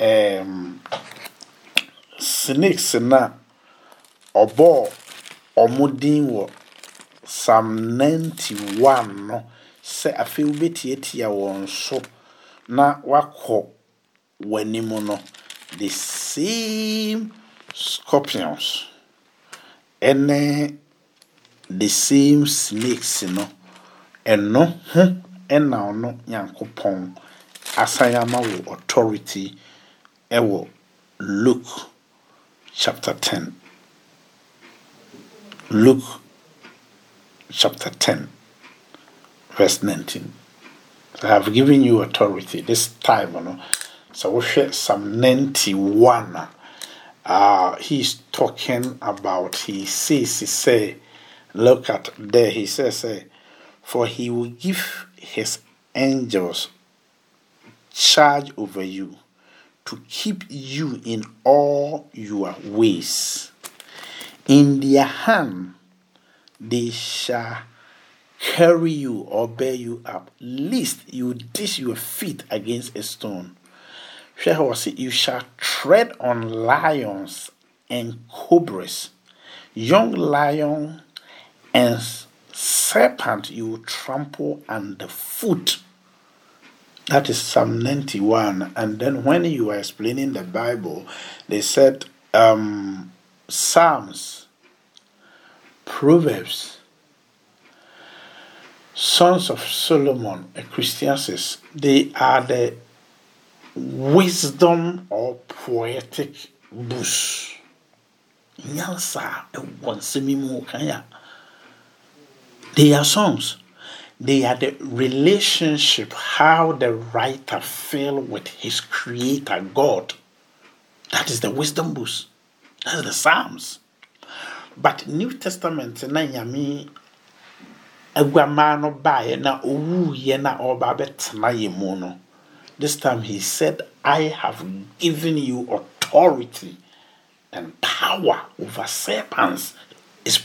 um, snakes na ɔbɔɔ ɔmo din wɔ psalm 91 no sɛ afei wobɛtiatia wɔn so na wakɔ w'anim no the same scorpions ɛne the same snakes no ɛno ho ɛna ɔno nyankopɔn asan ama wo authority ɛwɔ luke chapter 10 luke chapter 10 verse 19 i have given you authority. This time you know, so wohwɛ psalm 91 uh, he's talking about he says he say look at there he says say for he will give his angels charge over you to keep you in all your ways. In their hand they shall carry you or bear you up, lest you dish your feet against a stone. You shall tread on lions and cobras, young lion and serpent you trample underfoot. That is Psalm 91. And then when you were explaining the Bible, they said um, Psalms, Proverbs, Song of Solomon, Ecclesiastes, they are the wisdom or poetic books. They are songs. They are the relationship, how the writer fell with his creator, God. That is the wisdom books. That's the Psalms. But New Testament, na nyame aguamaa no baeɛ na owuiɛ na ɔba abɛtena yɛ no. This time he said, I have given you authority and power over serpents.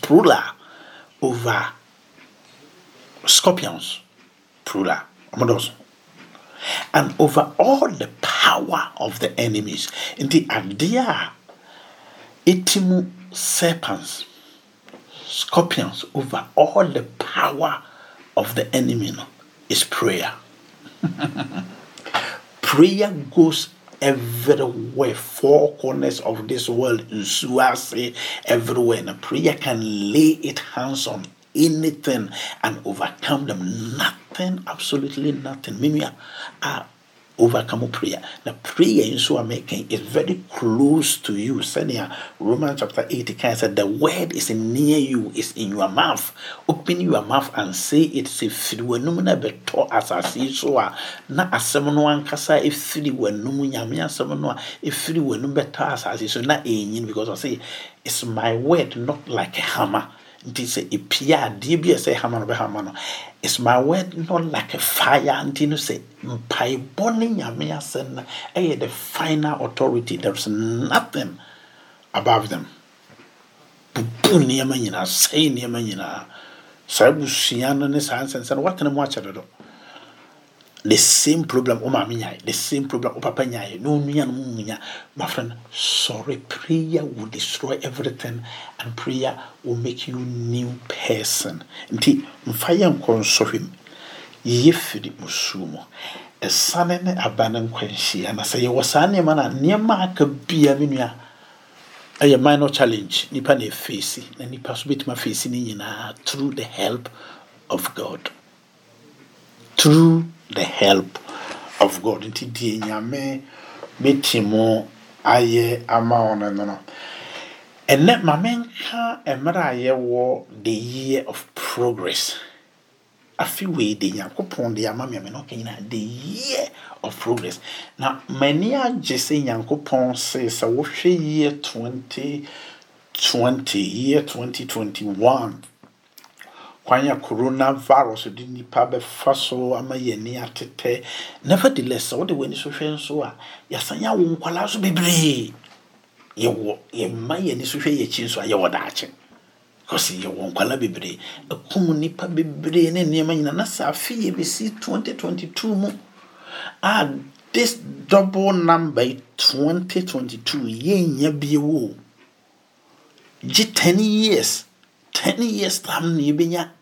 Plural. Over scorpions, plural, and over all the power of the enemies. In the idea, etimu serpents, scorpions, over all the power of the enemy is prayer. [laughs] prayer goes everywhere, four corners of this world, in Suase, everywhere. And prayer can lay its hands on anything and overcome them. Nothing, absolutely nothing. Mimi are overcome prayer. The prayer in so making is very close to you. Senia Romans chapter 8 can say the word is near you, is in your mouth. Open your mouth and say it. Say free wenum na beto asase so a na asɛm no ankasa efiri wenum nyame asɛm no a efiri wenum beto asase so na enyin because I say it's my word not like a hammer nti sɛ epia adeɛ bi a ɛsɛ hama no bɛhama no. Is my word not like a fire. Nti no sɛ mpaebɔ ne nyame asɛm no ɛyɛ the final authority. There is nothing above them. Bubu nneɛma nyinaa sɛe nneɛma nyinaa. Saa busua no ne saa nsɛnsɛ no watena mu akyɛ dodo the same problem o maame nyae the same problem o papa nyae na onua no mu nya my friend sorry prayer will destroy everything and prayer will make you new person. Nti mfa yɛ nkɔ nsɔhwɛ mu. Yie firi musuo mu. Ɛsane ne aba ne nkwanhyia na sɛ yɛwɔ saa nneɛma no a nneɛma aka bia me nua ɛyɛ minor challenge. Nipa na ɛfeesi na nipa so bɛtumi afeesi ne nyinaa through the help of god. Through the help of God. Nti die nyame bɛti mu ayɛ ama wɔn no no. Ɛnɛ maame nka mmerɛ a yɛwɔ the year of progress. Afi wei de nyankopɔn de ama mmiame no ɔka the year of progress. Na m'ani agye sɛ nyankopɔn se sɛ wohwɛ year 2020 year 2021 kwan a coronavirus de nipa bɛfa so ama yɛn ani atetɛ nevertheless sɛ wode w'ani so hwɛ nso a yɛasan yɛ awo nkwalaa so bebree. Yɛwɔ yɛma yɛn ani so hwɛ yɛ akyi nso a yɛwɔ daakye. Because yɛwɔ nkwalaa bebree. Ɛkum nipa bebree ne nneɛma nyinaa. Na sɛ yɛ bɛsi 2022 mu. A this double number 2022 yɛnnya bio gye 10 years. 10 years tam na yɛbɛnya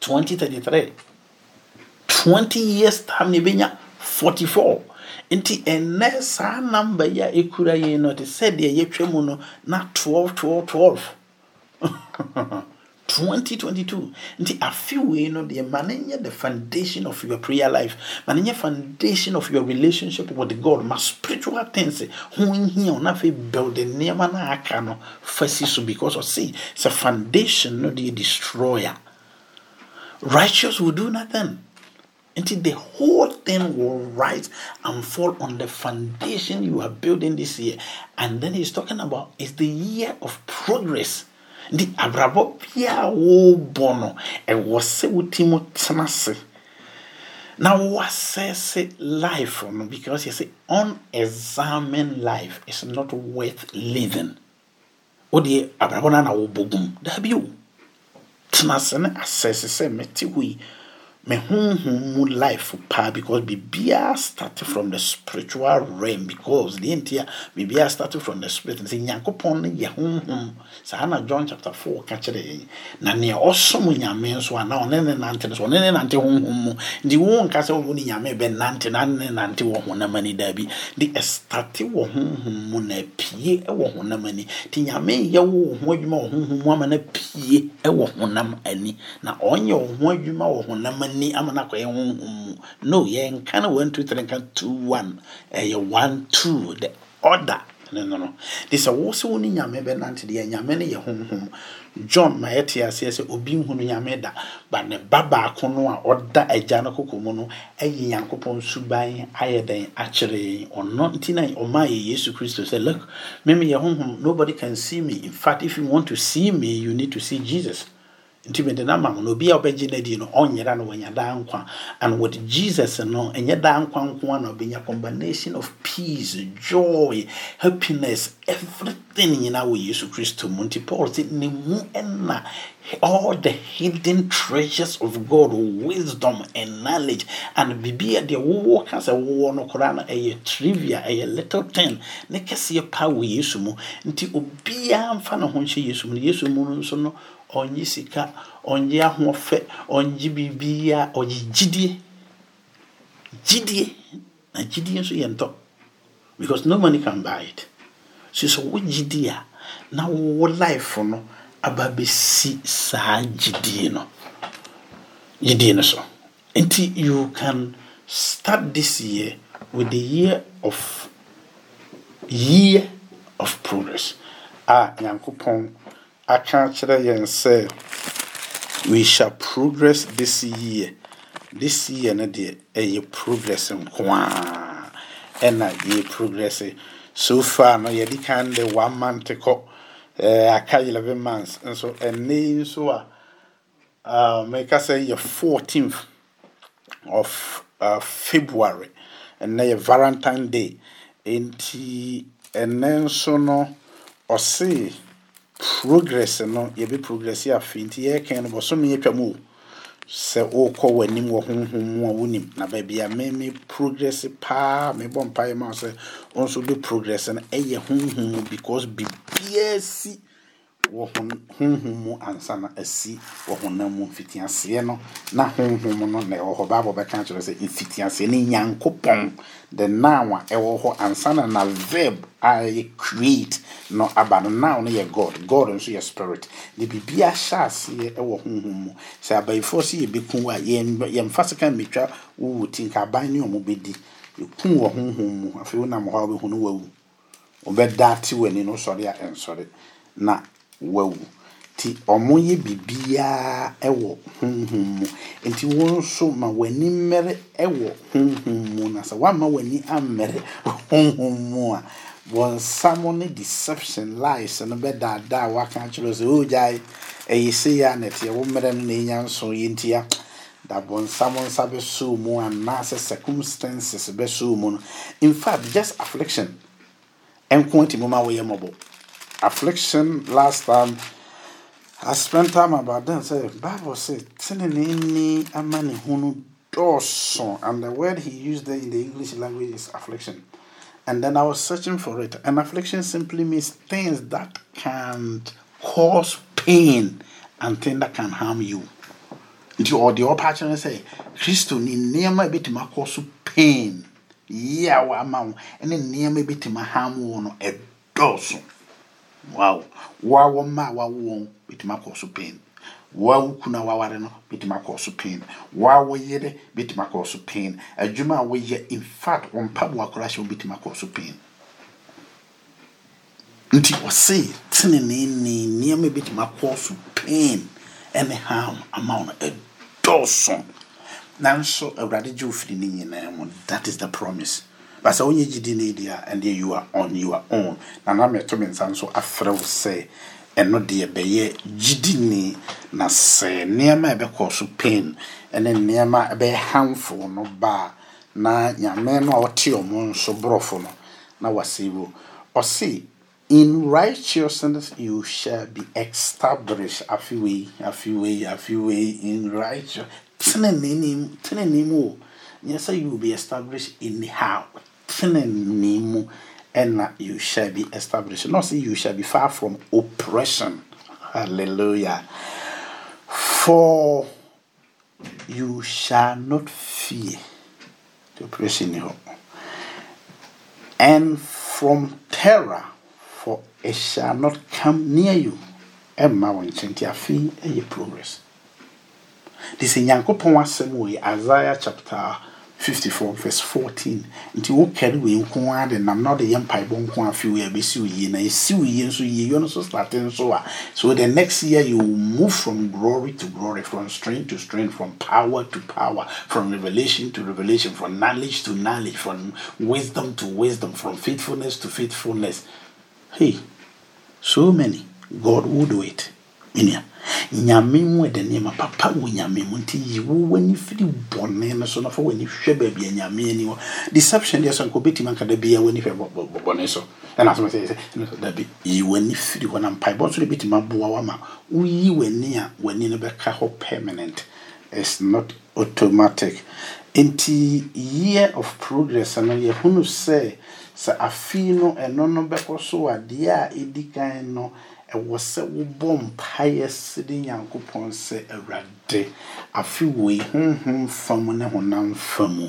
2033 20 years time ne bɛnya 44 nti ɛnɛ saa namba yi a ɛkura yɛn no te sɛdeɛ yɛtwa mu no na 12 12 12 2022 nti afe wei no deɛ ma ne nyɛ the foundation of your prayer life. Ma no nyɛ foundation of your relationship with god. Ma spiritual things ho nhia wo na afei bɛwde nneɛma no aka no fa si so because ɔse sɛ foundation no deɛ destroyer righteous will do nothing. Until the whole thing will rise and fall on the foundation you are building this year. And then he's talking about it's the year of progress. The abrabɔ biara wɔrebɔ no ɛwɔ sɛ woti mu tena ase na wasɛse life no because yɛsɛ unexamined life is not worth living. Wodeɛ abrabɔ na daabi o tena ase ne asɛse sɛ mete hɔ yi me honhom life paa because biribiara start from the spiritual realm because deɛ nti a start from the spirit. Nti nyankopɔn no yɛ honhom. Saa na john chapter 4 ka kyerɛ yɛn. Na nea ɔsom nyame nso a ɔne ne nante no so ɔne ne nante honhom mu. Nti wo nka sɛ wo ne nyame bɛnante na ne nante wɔ honam ani daabi. De ɛstate wɔ honhom mu na pie wɔ honam ani nti nyame yɛ wo ho adwuma wɔ honhom mu ama no pie wɔ honam ani na ɔnyɛ wo ho adwuma wɔ honam ani ani ama no akɔyɛ honhom mu no yɛnka no 1 2 3 nka 2 1 ɛyɛ 1 2 the order. No no no. De sɛ wo sɛ wo ne nyame bɛnante deɛ nyame no yɛ honhom. John ma yɛte aseɛ sɛ obi nhunu nyame da ba ne ba baako no a ɔda agya no koko mu no ɛyɛ nyankopɔn suban ayɛ dɛn akyerɛ yɛn. Ɔno nti na ɔma yɛ yesu kristo sɛ look meme yɛ honhom. Nobody can see me. In fact if you want to see me you need to see jesus nti mede no ama mo obi a wobɛgye no adi no ɔnyera no wanya daa nkwa. And with jesus no ɛnyɛ daa nkwa nko a na ɔbɛnya combination of peace joy happiness everything nyinaa wɔ yesu kristo mu. Nti paul sɛ ne mu ɛna all the hidden treasures of God, wisdom and knowledge, and bibi a deɛ wowɔ ka sɛ wowɔ no koraa no ɛyɛ trivia ɛyɛ little thing ne kɛseɛ paa wɔ yesu mu. Nti obiara mfa ne ho nhyɛ yesu mu. No yesu mu no nso no ɔnye sika ɔnye ahoɔfɛ ɔnye biribiara ɔgye gyidie. Gyidie na gyidie nso yɛ ntɔ. Because no money can buy it. So sɛ wo gyidie a na wo life no aba bɛsi saa gyidie no. Gyidie no so. Nti you can start this year with the year of year of progress. A nyankopɔn aka kyerɛ yɛn sɛ we shall progress this year. This year no deɛ ɛyɛ progress nko a ɛna yɛ progress. So far no yɛde kan de one month kɔ. Ɛɛ aka eleven months. Nso ɛnɛ yi nso a uh, mɛka sɛ yɛ fourteenth of uh, february. Ɛnɛ yɛ valentine day. Nti ɛnɛ nso no ɔse progress no yɛbɛ progress afei nti yɛrekɛn no bɔsɔmi atwa mu o. Sɛ wokɔ w'anim wɔ honhom mu a wonim. Na baabi a me me progress paa mebɔ mpaeɛ ma wo sɛ wo nso de progress no ɛyɛ honhom mu because biribiaa si wɔ honhom mu ansa na asi wɔ honam mu. Mfitiaseɛ no na honhom no na ɛwɔ hɔ. Baabɔ bɛka kyerɛ sɛ mfitiaseɛ no nyankopɔn. The now a ɛwɔ hɔ ansa na na verb a ɛyɛ create no aba no. Now no yɛ god. God nso yɛ spirit. De biribia hyɛ aseɛ ɛwɔ honhom mu sɛ abayifoɔ sɛ yɛbɛku a yɛmfa sika mmetwa wowu ti. Nka aban ne ɔmo bɛdi. Yɛku wɔ honhom mu. Afei wonam hɔ a wobɛhu no wawu. Wobɛda te w'ani no sɔre a ɛnsɔre. Na wawu nti ɔmo yɛ biribiara ɛwɔ honhom mu nti wɔn nso ma w'ani mmɛrɛ ɛwɔ honhom mu na sɛ wama w'ani ammɛrɛ honhom mu a bɔnsam ne deception lies no bɛdaadaa waka kyerɛ sɛ o gyae ɛyɛ se yɛ a nɛteɛ wo mmerɛ no na ɛnya nso yɛ ntia da bɔnsam nsa bɛsoo mu anaasɛ circumstances bɛsoo mu no in fact just affliction ɛnko nti mu ma wɔyɛ mmɔbɔ affliction last time I spent time about that. Say Bible says tenenini amani and the word he used there in the English language is affliction. And then I was searching for it. And affliction simply means things that can cause pain and things that can harm you. nti ɔde ɔpa kyerɛ sɛ kristo ne nneɛma a ɛbɛtumi akɔ so pain yie a wama wo ne nneɛma no ɛdɔɔso wow wo a wɔmma a wawo wɔn bɛtumi akɔ so pain. Wo a wo kunu a waware no bɛtumi akɔ so pain. Wo a woyere bɛtumi akɔ so pain. Adwuma a woyɛ in fact wɔn mpaboa koraa hyɛ wo bɛtumi akɔ so pain. Nti ɔse tenenee nneɛma bɛtumi akɔ so pain ɛne harm ama wo no ɛdɔɔso. Nanso awurade gye wo firi ne nyinaa that is the promise but sɛ wonyɛ gyidi no di a ɛndeɛ you are on your own na na meto me nsa nso afrɛ wo sɛ ɛno deɛ bɛyɛ gyidini na sɛ nneɛma a ɛbɛkɔ so pain ɛne nneɛma ɛbɛyɛ harmful no ba na nyame no a ɔte ɔmo nso borɔfo no na wasɛ wo. Ɔse in righteousness you shall be established. Afiwei afiwei afiwei. In righteous tenenee tenenee mu o sɛ you will be established anyhow tenenee mu ɛna you shall be established. Not say you shall be far from oppression. Hallelujah. For you shall not fear the oppression and from terror for it shall not come near you. Ɛmma wo nkyɛn nti afei ɛyɛ progress. De sɛ nyankopɔn asɛm isaiah chapter 54 verse 14 nti wokɛre wei nko ara de nam na ɔde yɛ mpaebɔ nko a afei wei a bɛsi wo yie. Na ɛsi wo yie nso yie yɛ no so starte nso a. So the next year you will move from glory to glory from strength to strength from power to power from revelation to revelation from knowledge to knowledge from wisdom to wisdom from faithfulness to faithfulness. Hey so many. God will do it minia nyame mu ɛde nneɛma. Papa wɔ nyame mu nti yi wo w'ani firi bɔne no so na fa w'ani hwɛ baabi a nyame ani wɔ. Deception deɛ sɛ nka wobɛtumi anka da bia w'ani hwɛ bɔ- bɔ- bɔ- bɔne so. Ɛna asɛm sɛ sɛ dabi yi w'ani firi hɔ na mpaebɔ nso de bɛtumi aboa wo ama. Woyi w'ani a w'ani no bɛka hɔ permanent. Is not automatic. Nti year of progress no yɛhunu sɛ sɛ afei no ɛno no bɛkɔ so adeɛ a ɛdi kan no ɛwɔ sɛ wobɔ mpaeɛ sede nyankopɔn sɛ awurade. Afe wei honhom fa mu ne honam fa mu.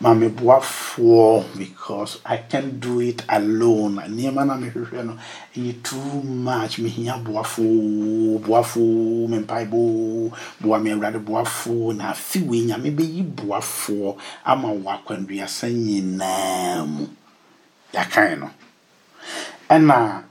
Ma meboafoɔ because i can do it alone. Nneɛma na mehwehwɛ no ɛyɛ too much. Mehia boafoɔ boafoɔ me mpaebɔ boa me awurade boafoɔ na afe wei nyame bɛyi boafoɔ ama wɔ akwanduasa nyinaa mu. Yɛakae no. Ɛna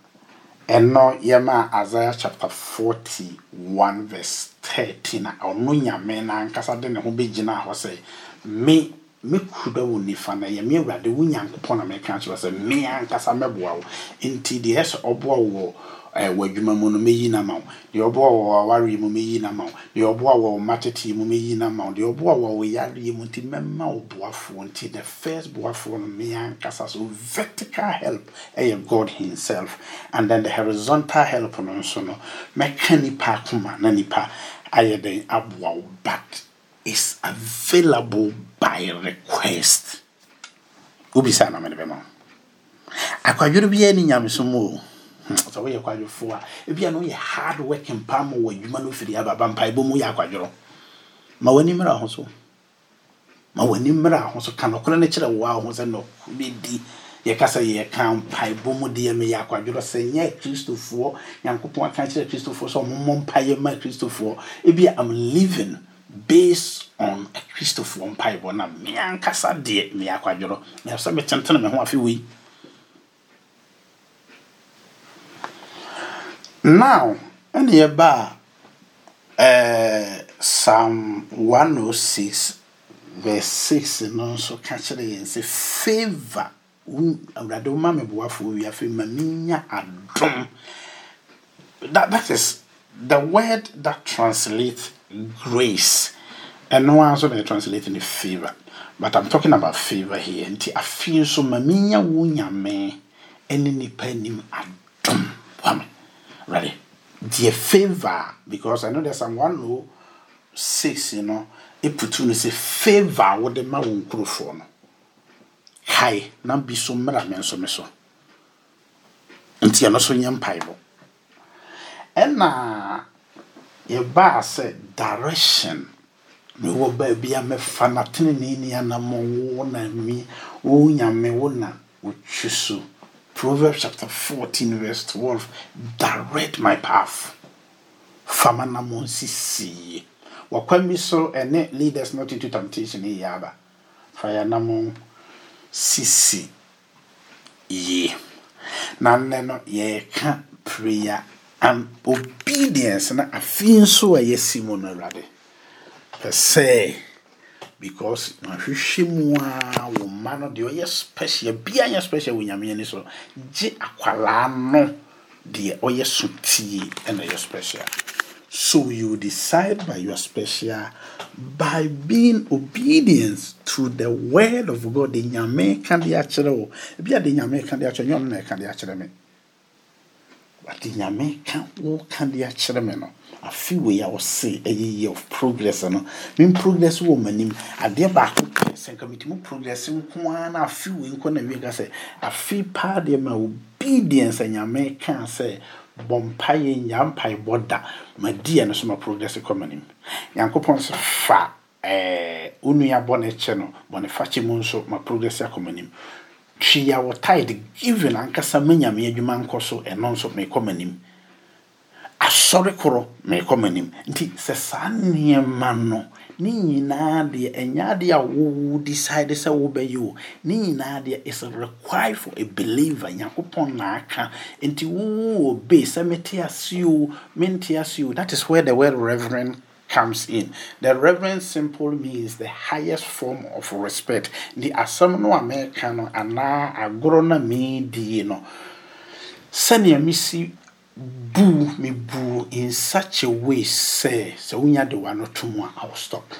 ɛno yɛma isaiah chapter 41 verse 13 a ɔno nyame no ankasa de ne ho bɛgyina hɔ sɛ me mekuda wo nifa na yɛ me awurade wo nyankopɔn na meka kyerɛ sɛ me ankasa mɛboa wo. Nti deɛ ɛsɛ ɔboa wo eh, adwuma mu no mɛyi no ma wo. Deɛ ɔboa wɔ awareɛ mu mɛyi no ma wo. Deɛ ɔboa wɔ wo mu mɛyi no ma wo. Deɛ ɔboa wɔ wo mu nti mɛma wo boafoɔ nti the first boafoɔ no me so vertical help ɛyɛ god himself. And then the horizontal help no nso no mɛka nipa akoma na nipa ayɛ den aboa wo but is available by request. Wobisa na mede bɛma wo. Akwadworo biaa ne nyamesom o sɛ woyɛ kwadwofoɔ a ebia na woyɛ hard working paa ma wɔ adwuma no firi ababa mpaebɔ mu yɛ akwadworo ma w'ani mmerɛ ho so. Ma w'ani mmerɛ ho so. Ka nɔkorɛ no kyerɛ wo a ho sɛ nɔkorɛ di yɛka mpaebɔ mu deɛ meyɛ akwadworɔ sɛ nyɛ kristofoɔ nyankopɔn aka kyerɛ kristofoɔ sɛ ɔmommɔ mpaeɛ ma kristofoɔ ebia am living based on a kristofoɔ mpaebɔ na me ankasa deɛ meyɛ akwadworɔ meyɛ sɛ metentene me ho afe wei now and a eh, psalm 106 verse 6 and also ka it and sɛ favor ma menya adom. That, that is the word that translates grace. And no nso they translate ne favor. But i'm talking about favor here. Nti afei nso ma menya wo nyame ɛne nipa anim adom. Wame Ready? Dear favor, because I know there's some 106, you know, put to say favor man won't grow for. No. kae na bi so mmra me nso me so nti ɛno so nyɛ mpaebɔ ɛna yɛbaa sɛ direction mewɔ baabi a mɛfa na tenene ni anammɔ wo na mi wo nyame wo na wotwi so Proverbs chapter 14, verse 12. Direct my path. Famana monsisi. Wakwami so ene lead us not into temptation ye yaba. Fire namon sisi ye. Nanne no ye ka prayer and obedience na afin so a yesi mo no rade. Per se. Because ahwehwɛ mu a wo mma no deɛ ɔyɛ special bia nyɛ special wɔ nyame ani so gye akwalaa no deɛ ɔyɛ so tie ɛna ɛyɛ special. So you decide by your special by being obedient to the word of god. De nyame ka de akyerɛ wo. Ebi a de nyame ka de akyerɛ nyɛ ɔno na ɛka de akyerɛ me. Ade nyame ka wo ka de akyerɛ me no afe wei a wɔse ɛyɛ year of progress no. Men progress wɔ m'anim. Adeɛ baako sɛ nka metumi progress nko ara na afe wei nkɔ na wie ka sɛ afe paa deɛ ma obedience a nyame ka sɛ bɔ mpaeɛ nya mpaebɔ da. Madiɛ no so ma progress kɔ m'anim. Nyankopɔn sɛ fa ɛɛ wo nua bɔne kyɛ no bɔne fakyɛ mu nso ma progress akɔ m'anim. Twi a wɔ tide given ankasa ma nyame adwuma nkɔ so ɛno nso mekɔ m'anim asɔre korɔ mekɔ m'anim. Nti sɛ saa nneɛma no ne nyinaa deɛ ɛnyɛ adeɛ a wo decide sɛ wobɛyɛ o. Ne nyinaa deɛ is required for a believer. Nyankopɔn na aka. Nti wo obey sɛ mete ase o mente ase o. That is where the word reverend comes in. The reverend simple means the highest form of respect. The asɛm no a mɛka no anaa agorɔ no a meedie no sɛnea mesi buu me buu in such a way sɛ sɛ wonya de wa no to mu a will stop.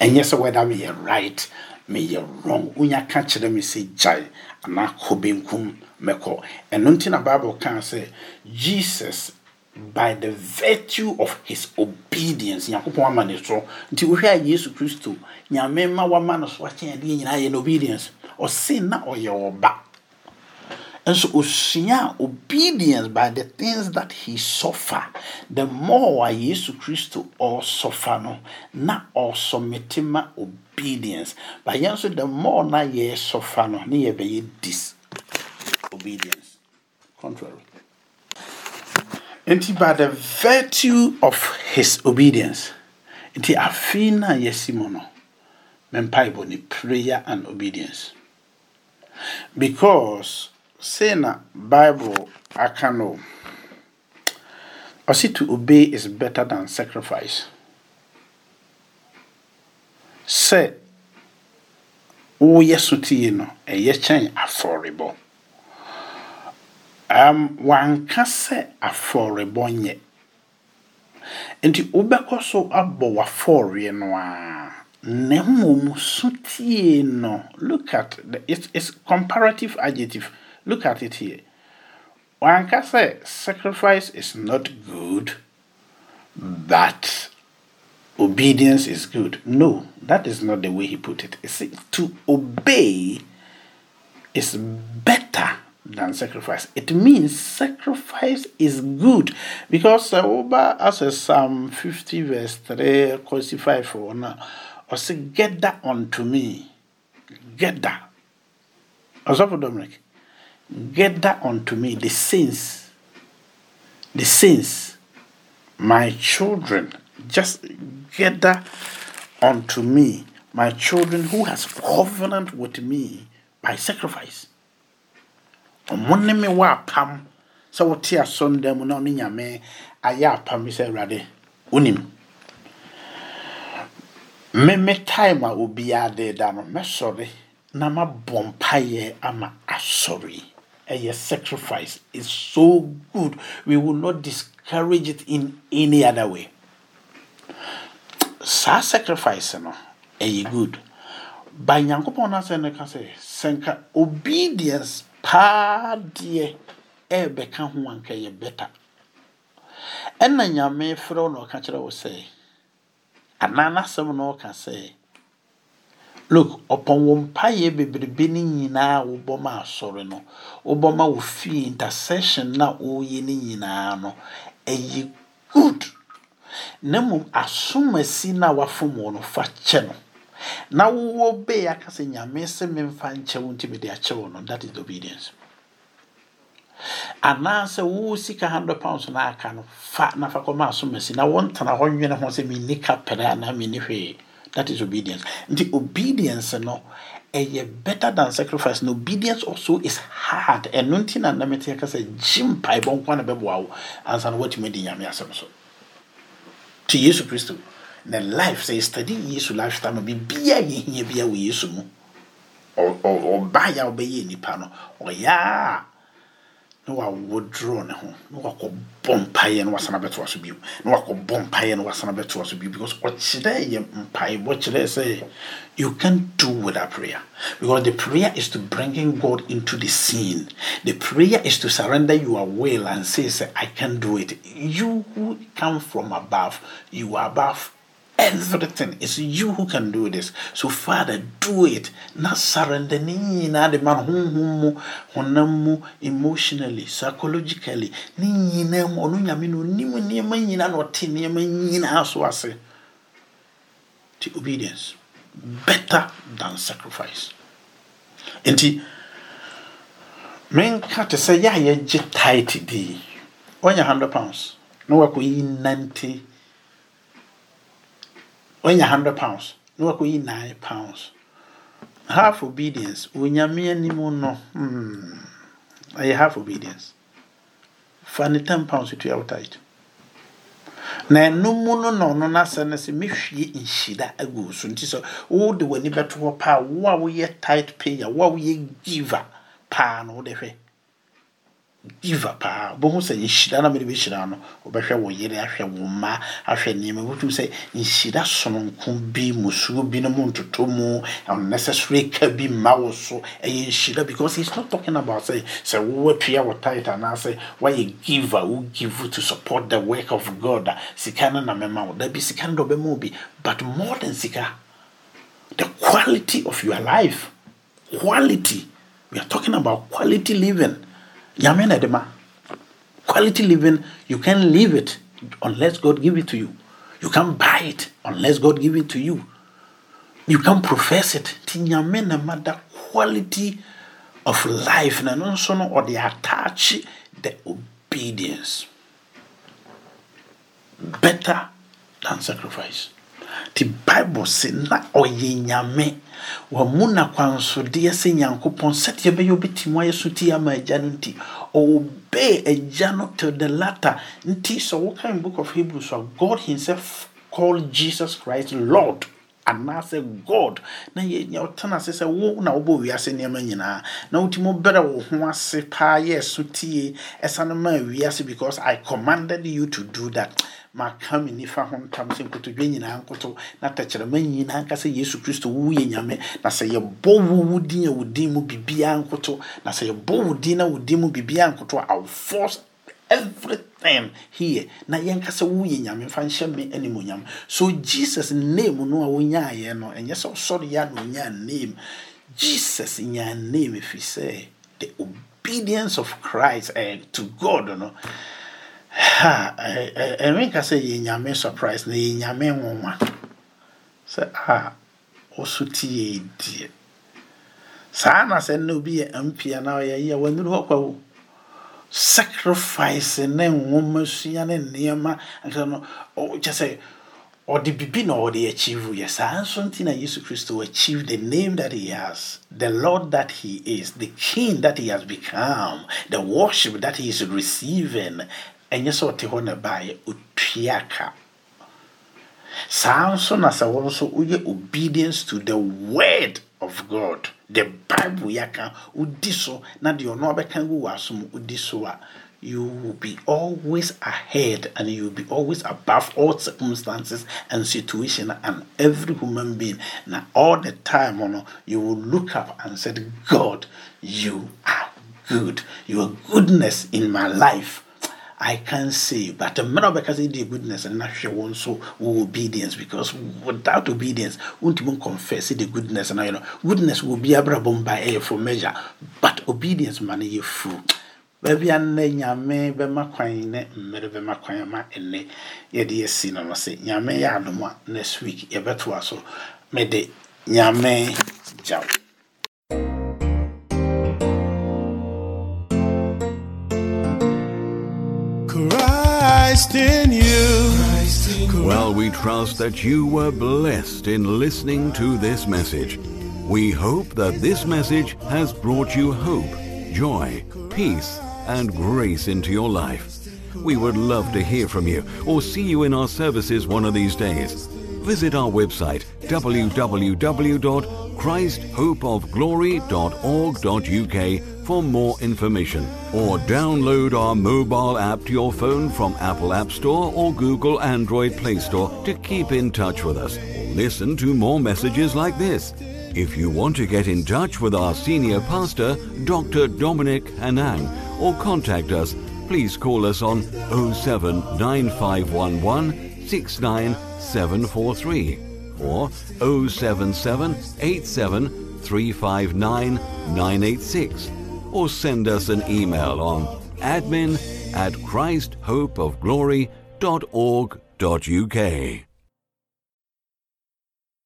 ɛnyɛ sɛ whether meyɛ right meyɛ wrong. Wonya ka kyerɛ me sɛ gyae anaa kɔ benkum mɛkɔ. Ɛno nti na bible kaa sɛ jesus by the virtue of his obedience nyankopɔn ama ne so. Nti wohwɛ a yesu kristo nyame ma wama no so akyɛn adeɛ nyinaa yɛ no obedience. Ɔse na ɔyɛ ɔba nso osua obedience by the things that he suffer the more a yesu kristo ɔsɔfa no? Na ɔsɔmete ma obedience. But nso the more na yɛsɔfa no? Ne this obedience. contrary. Nti by the virtue of his obedience nti afei na yɛsi mu no? Mempaebɔ prayer and obedience. Because say na bible aka no. Ɔsi to obey is better than sacrifice. Sɛ woyɛ so tie no ɛyɛ kyɛn afɔrebɔ. Um, wanka sɛ afɔrebɔ nyɛ. Nti wobɛkɔ so abɔ w'afɔreɛ no a na mmom so no look at the, it's, it's comparative adjective look at it here. Wanka sɛ sacrifice is not good but obedience is good. No that is not the way he put it. See, to obey is better than sacrifice. It means sacrifice is good. Because uh, over as a Psalm 50 verse 3 crucify for now or say get that unto me. Get that. For Dominic get that unto me the saints the saints my children just get that unto me my children who has covenant with me by sacrifice. Ɔmo ne me wɔ apam sɛ wote asɔndan mu na ɔne nyame ayɛ apam bi sɛ wonim. Me me time a obiara de da no mɛsɔre na mabɔ mpayɛ ama asɔre ɛyɛ sacrifice is so good we will not discourage it in any other way. Saa sacrifice no ɛyɛ good. Ba nyankopɔn no asɛ no ka sɛ sɛ nka obedience paa deɛ ɛrebɛka ho anka yɛ better. Ɛna nyame frɛ no ɔka kyerɛ wo sɛ anaa n'asɛm na ɔka sɛ look upon wo bebrebe no nyinaa wobɔ ma asɔre no. Wobɔ ma wo fie intercession na woyɛ no nyinaa no ɛyɛ good. Na mmom asomasi no a wafom wɔ no fa kyɛ no. Na wowɔ bee aka sɛ nyame sɛ memfa nkyɛ wo nti mede akyɛ wo no that is obedience. Anaasɛ wo sika 100 pounds na aka no fa na fa kɔma asomasi na wontena hɔ nwene ho sɛ menni kapɛrɛ anaa menni hwee. That is obedience. Nti obedience no ɛyɛ better than sacrifice. No obedience also is hard. Ɛno nti na nnamete ka sɛ gye mpaebɔ nko na bɛboa wo ansa na woatumi adi nyame asɛm so? To yesu kristo. Na life sɛ study yesu lifestyle no biribiaa yɛhia bia wɔ yesu mu. Ɔba yɛ a wobɛyɛ nipa no. Ɔyɛ a na wawodoro ne ho. Na wakɔbɔ mpaeɛ no wasana bɛtoa so bio. Na wakɔbɔ mpaeɛ no wasana bɛtoa so bio because ɔkyerɛ yɛ mpaebɔ kyerɛ sɛ you can do without prayer because the prayer is to bringing God into the scene. The prayer is to surrender your will and say say I can do it. You who come from above you are above everything. It's you who can do this. So, Father, do it. Not surrender na the man honhom honam emotionally, psychologically. Ni nyina mu ɔno nyame no onim nneɛma nyina na ɔte nneɛma nyinaa so ase. To obedience better than sacrifice. Nti menka te sɛ yɛ a yɛgye tight di ɔnya 100 pounds na wakɔyi 90 ɔnya hundred pounds. Na wakɔyi nine pounds. Half obedience. Onyame anim no. Hmm. Ɛyɛ half obedience. Fa ne ten pounds tua wo tight na ɛno mu no na ɔno n'asɛ no sɛ mehwie nhyira agu so. Nti sɛ wode w'ani bɛto hɔ paa wo a woyɛ tight payer wo a woyɛ giver paa no wode hwɛ giver paa bohu sɛ nhyira na mede bɛhyira no wobɛhwɛ wo yere ahwɛ wo mma ahwɛ nneɛma. Wotum sɛ nhyira sononko bi musuo bi no mu ntoto mu unnecessary ka bi mma wo so. Ɛyɛ nhyira because he's not talking about sɛ sɛ wowatua wo tit anaasɛ woayɛ giver wo give to support the work of god a sika no na mɛma wo. Dabi sika no dɛ ɔbɛma wo bi but more than sika the quality of your life quality. We are talking about quality living nyame na quality living you can live it unless god give it to you. You can buy it unless god give it to you. You can profess it. Nti nyame na quality of life na no nso no attach the obedience. Better than sacrifice nti bible se na ɔyɛ nyame. Wɔmu na kwansodeɛ sɛ nyankopɔn sɛdeɛ ɛbɛyɛ wobɛtumi ayɛ so ti ama agya no nti ɔobey agya no till the latter. Nti sɛ woka in book of hebrews a god himself called jesus christ lord anaasɛ god. Na yɛnya wotena ase sɛ wo na wobɔ wiase nneɛma nyinaa. Na wotumi bɛrɛ wo ho ase paa yɛ so tie ɛsane ma wiase because i commanded you to do that maka me nifa ho ntam sɛ nkotodwe nyinaa nkoto. Na tɛkyerɛma nyinaa nka sɛ yesu kristo woyɛ nyame. Na sɛ yɛbɔ wo wo din a wo din mu biribiaa nkoto. Na sɛ yɛbɔ wo din na wo din mu biribiaa nkoto a I'll force everything here. Na yɛnka sɛ woyɛ nyame fa nhyɛ me animonyam so jesus name no a wonyaayɛ no ɛnyɛ sɛ ɔsɔre yɛ na ɔnyaa name. Jesus nyaa name ɛfiri sɛ the obedience of christ uh, to god no ha ɛmenka sɛ yɛ nyame surprise na yɛ nyame nwoma. Sɛ a ɔso ti yɛ die saa na sɛ nna obi yɛ mpia na ɔyɛ yɛ wanuru hɔ kwawo sacrifice ne nwoma sua ne nneɛma. Nka no kyɛ sɛ ɔde bibi na ɔde achieve yɛ. Saa nso nti na yesu kristo achieve the name that he has the lord that he is the king that he has become the worship that he is receiving ɛnyɛ sɛ ɔte hɔ na baayɛ otua ka saa nso na sɛ wɔn nso woyɛ obedience to the word of god the bible yɛaka wodi so na deɛ ɔno abɛka gu wɔ asom wodi so a you will be always ahead and you will be always above all circumstances and situation and every human being. Now, all the time, you, know, you will look up and say, God, you are good. Your goodness in my life I can say, but a matter because it the goodness and not sure one so obedience because without obedience, won't even confess the goodness. And you know goodness will be a by a for measure, but obedience money you fool. baabi a nnɛ nyame bɛma kwan ne mmerɛ bɛma kwan ma ɛnnɛ yɛde yɛsi no no sɛ nyame yɛ adom a next week yɛbɛtoa so mede nyame gyaw Well, we trust that you were blessed in listening to this message. We hope that this message has brought you hope, joy, peace, and grace into your life. We would love to hear from you or see you in our services one of these days. Visit our website www.christhopeofglory.org.uk for more information or download our mobile app to your phone from Apple App Store or Google Android Play Store to keep in touch with us or listen to more messages like this. If you want to get in touch with our senior pastor, Dr. Dominic Hanang, or contact us, please call us on 079511 69743 or 077 986 or send us an email on admin at christhopeofglory.org.uk.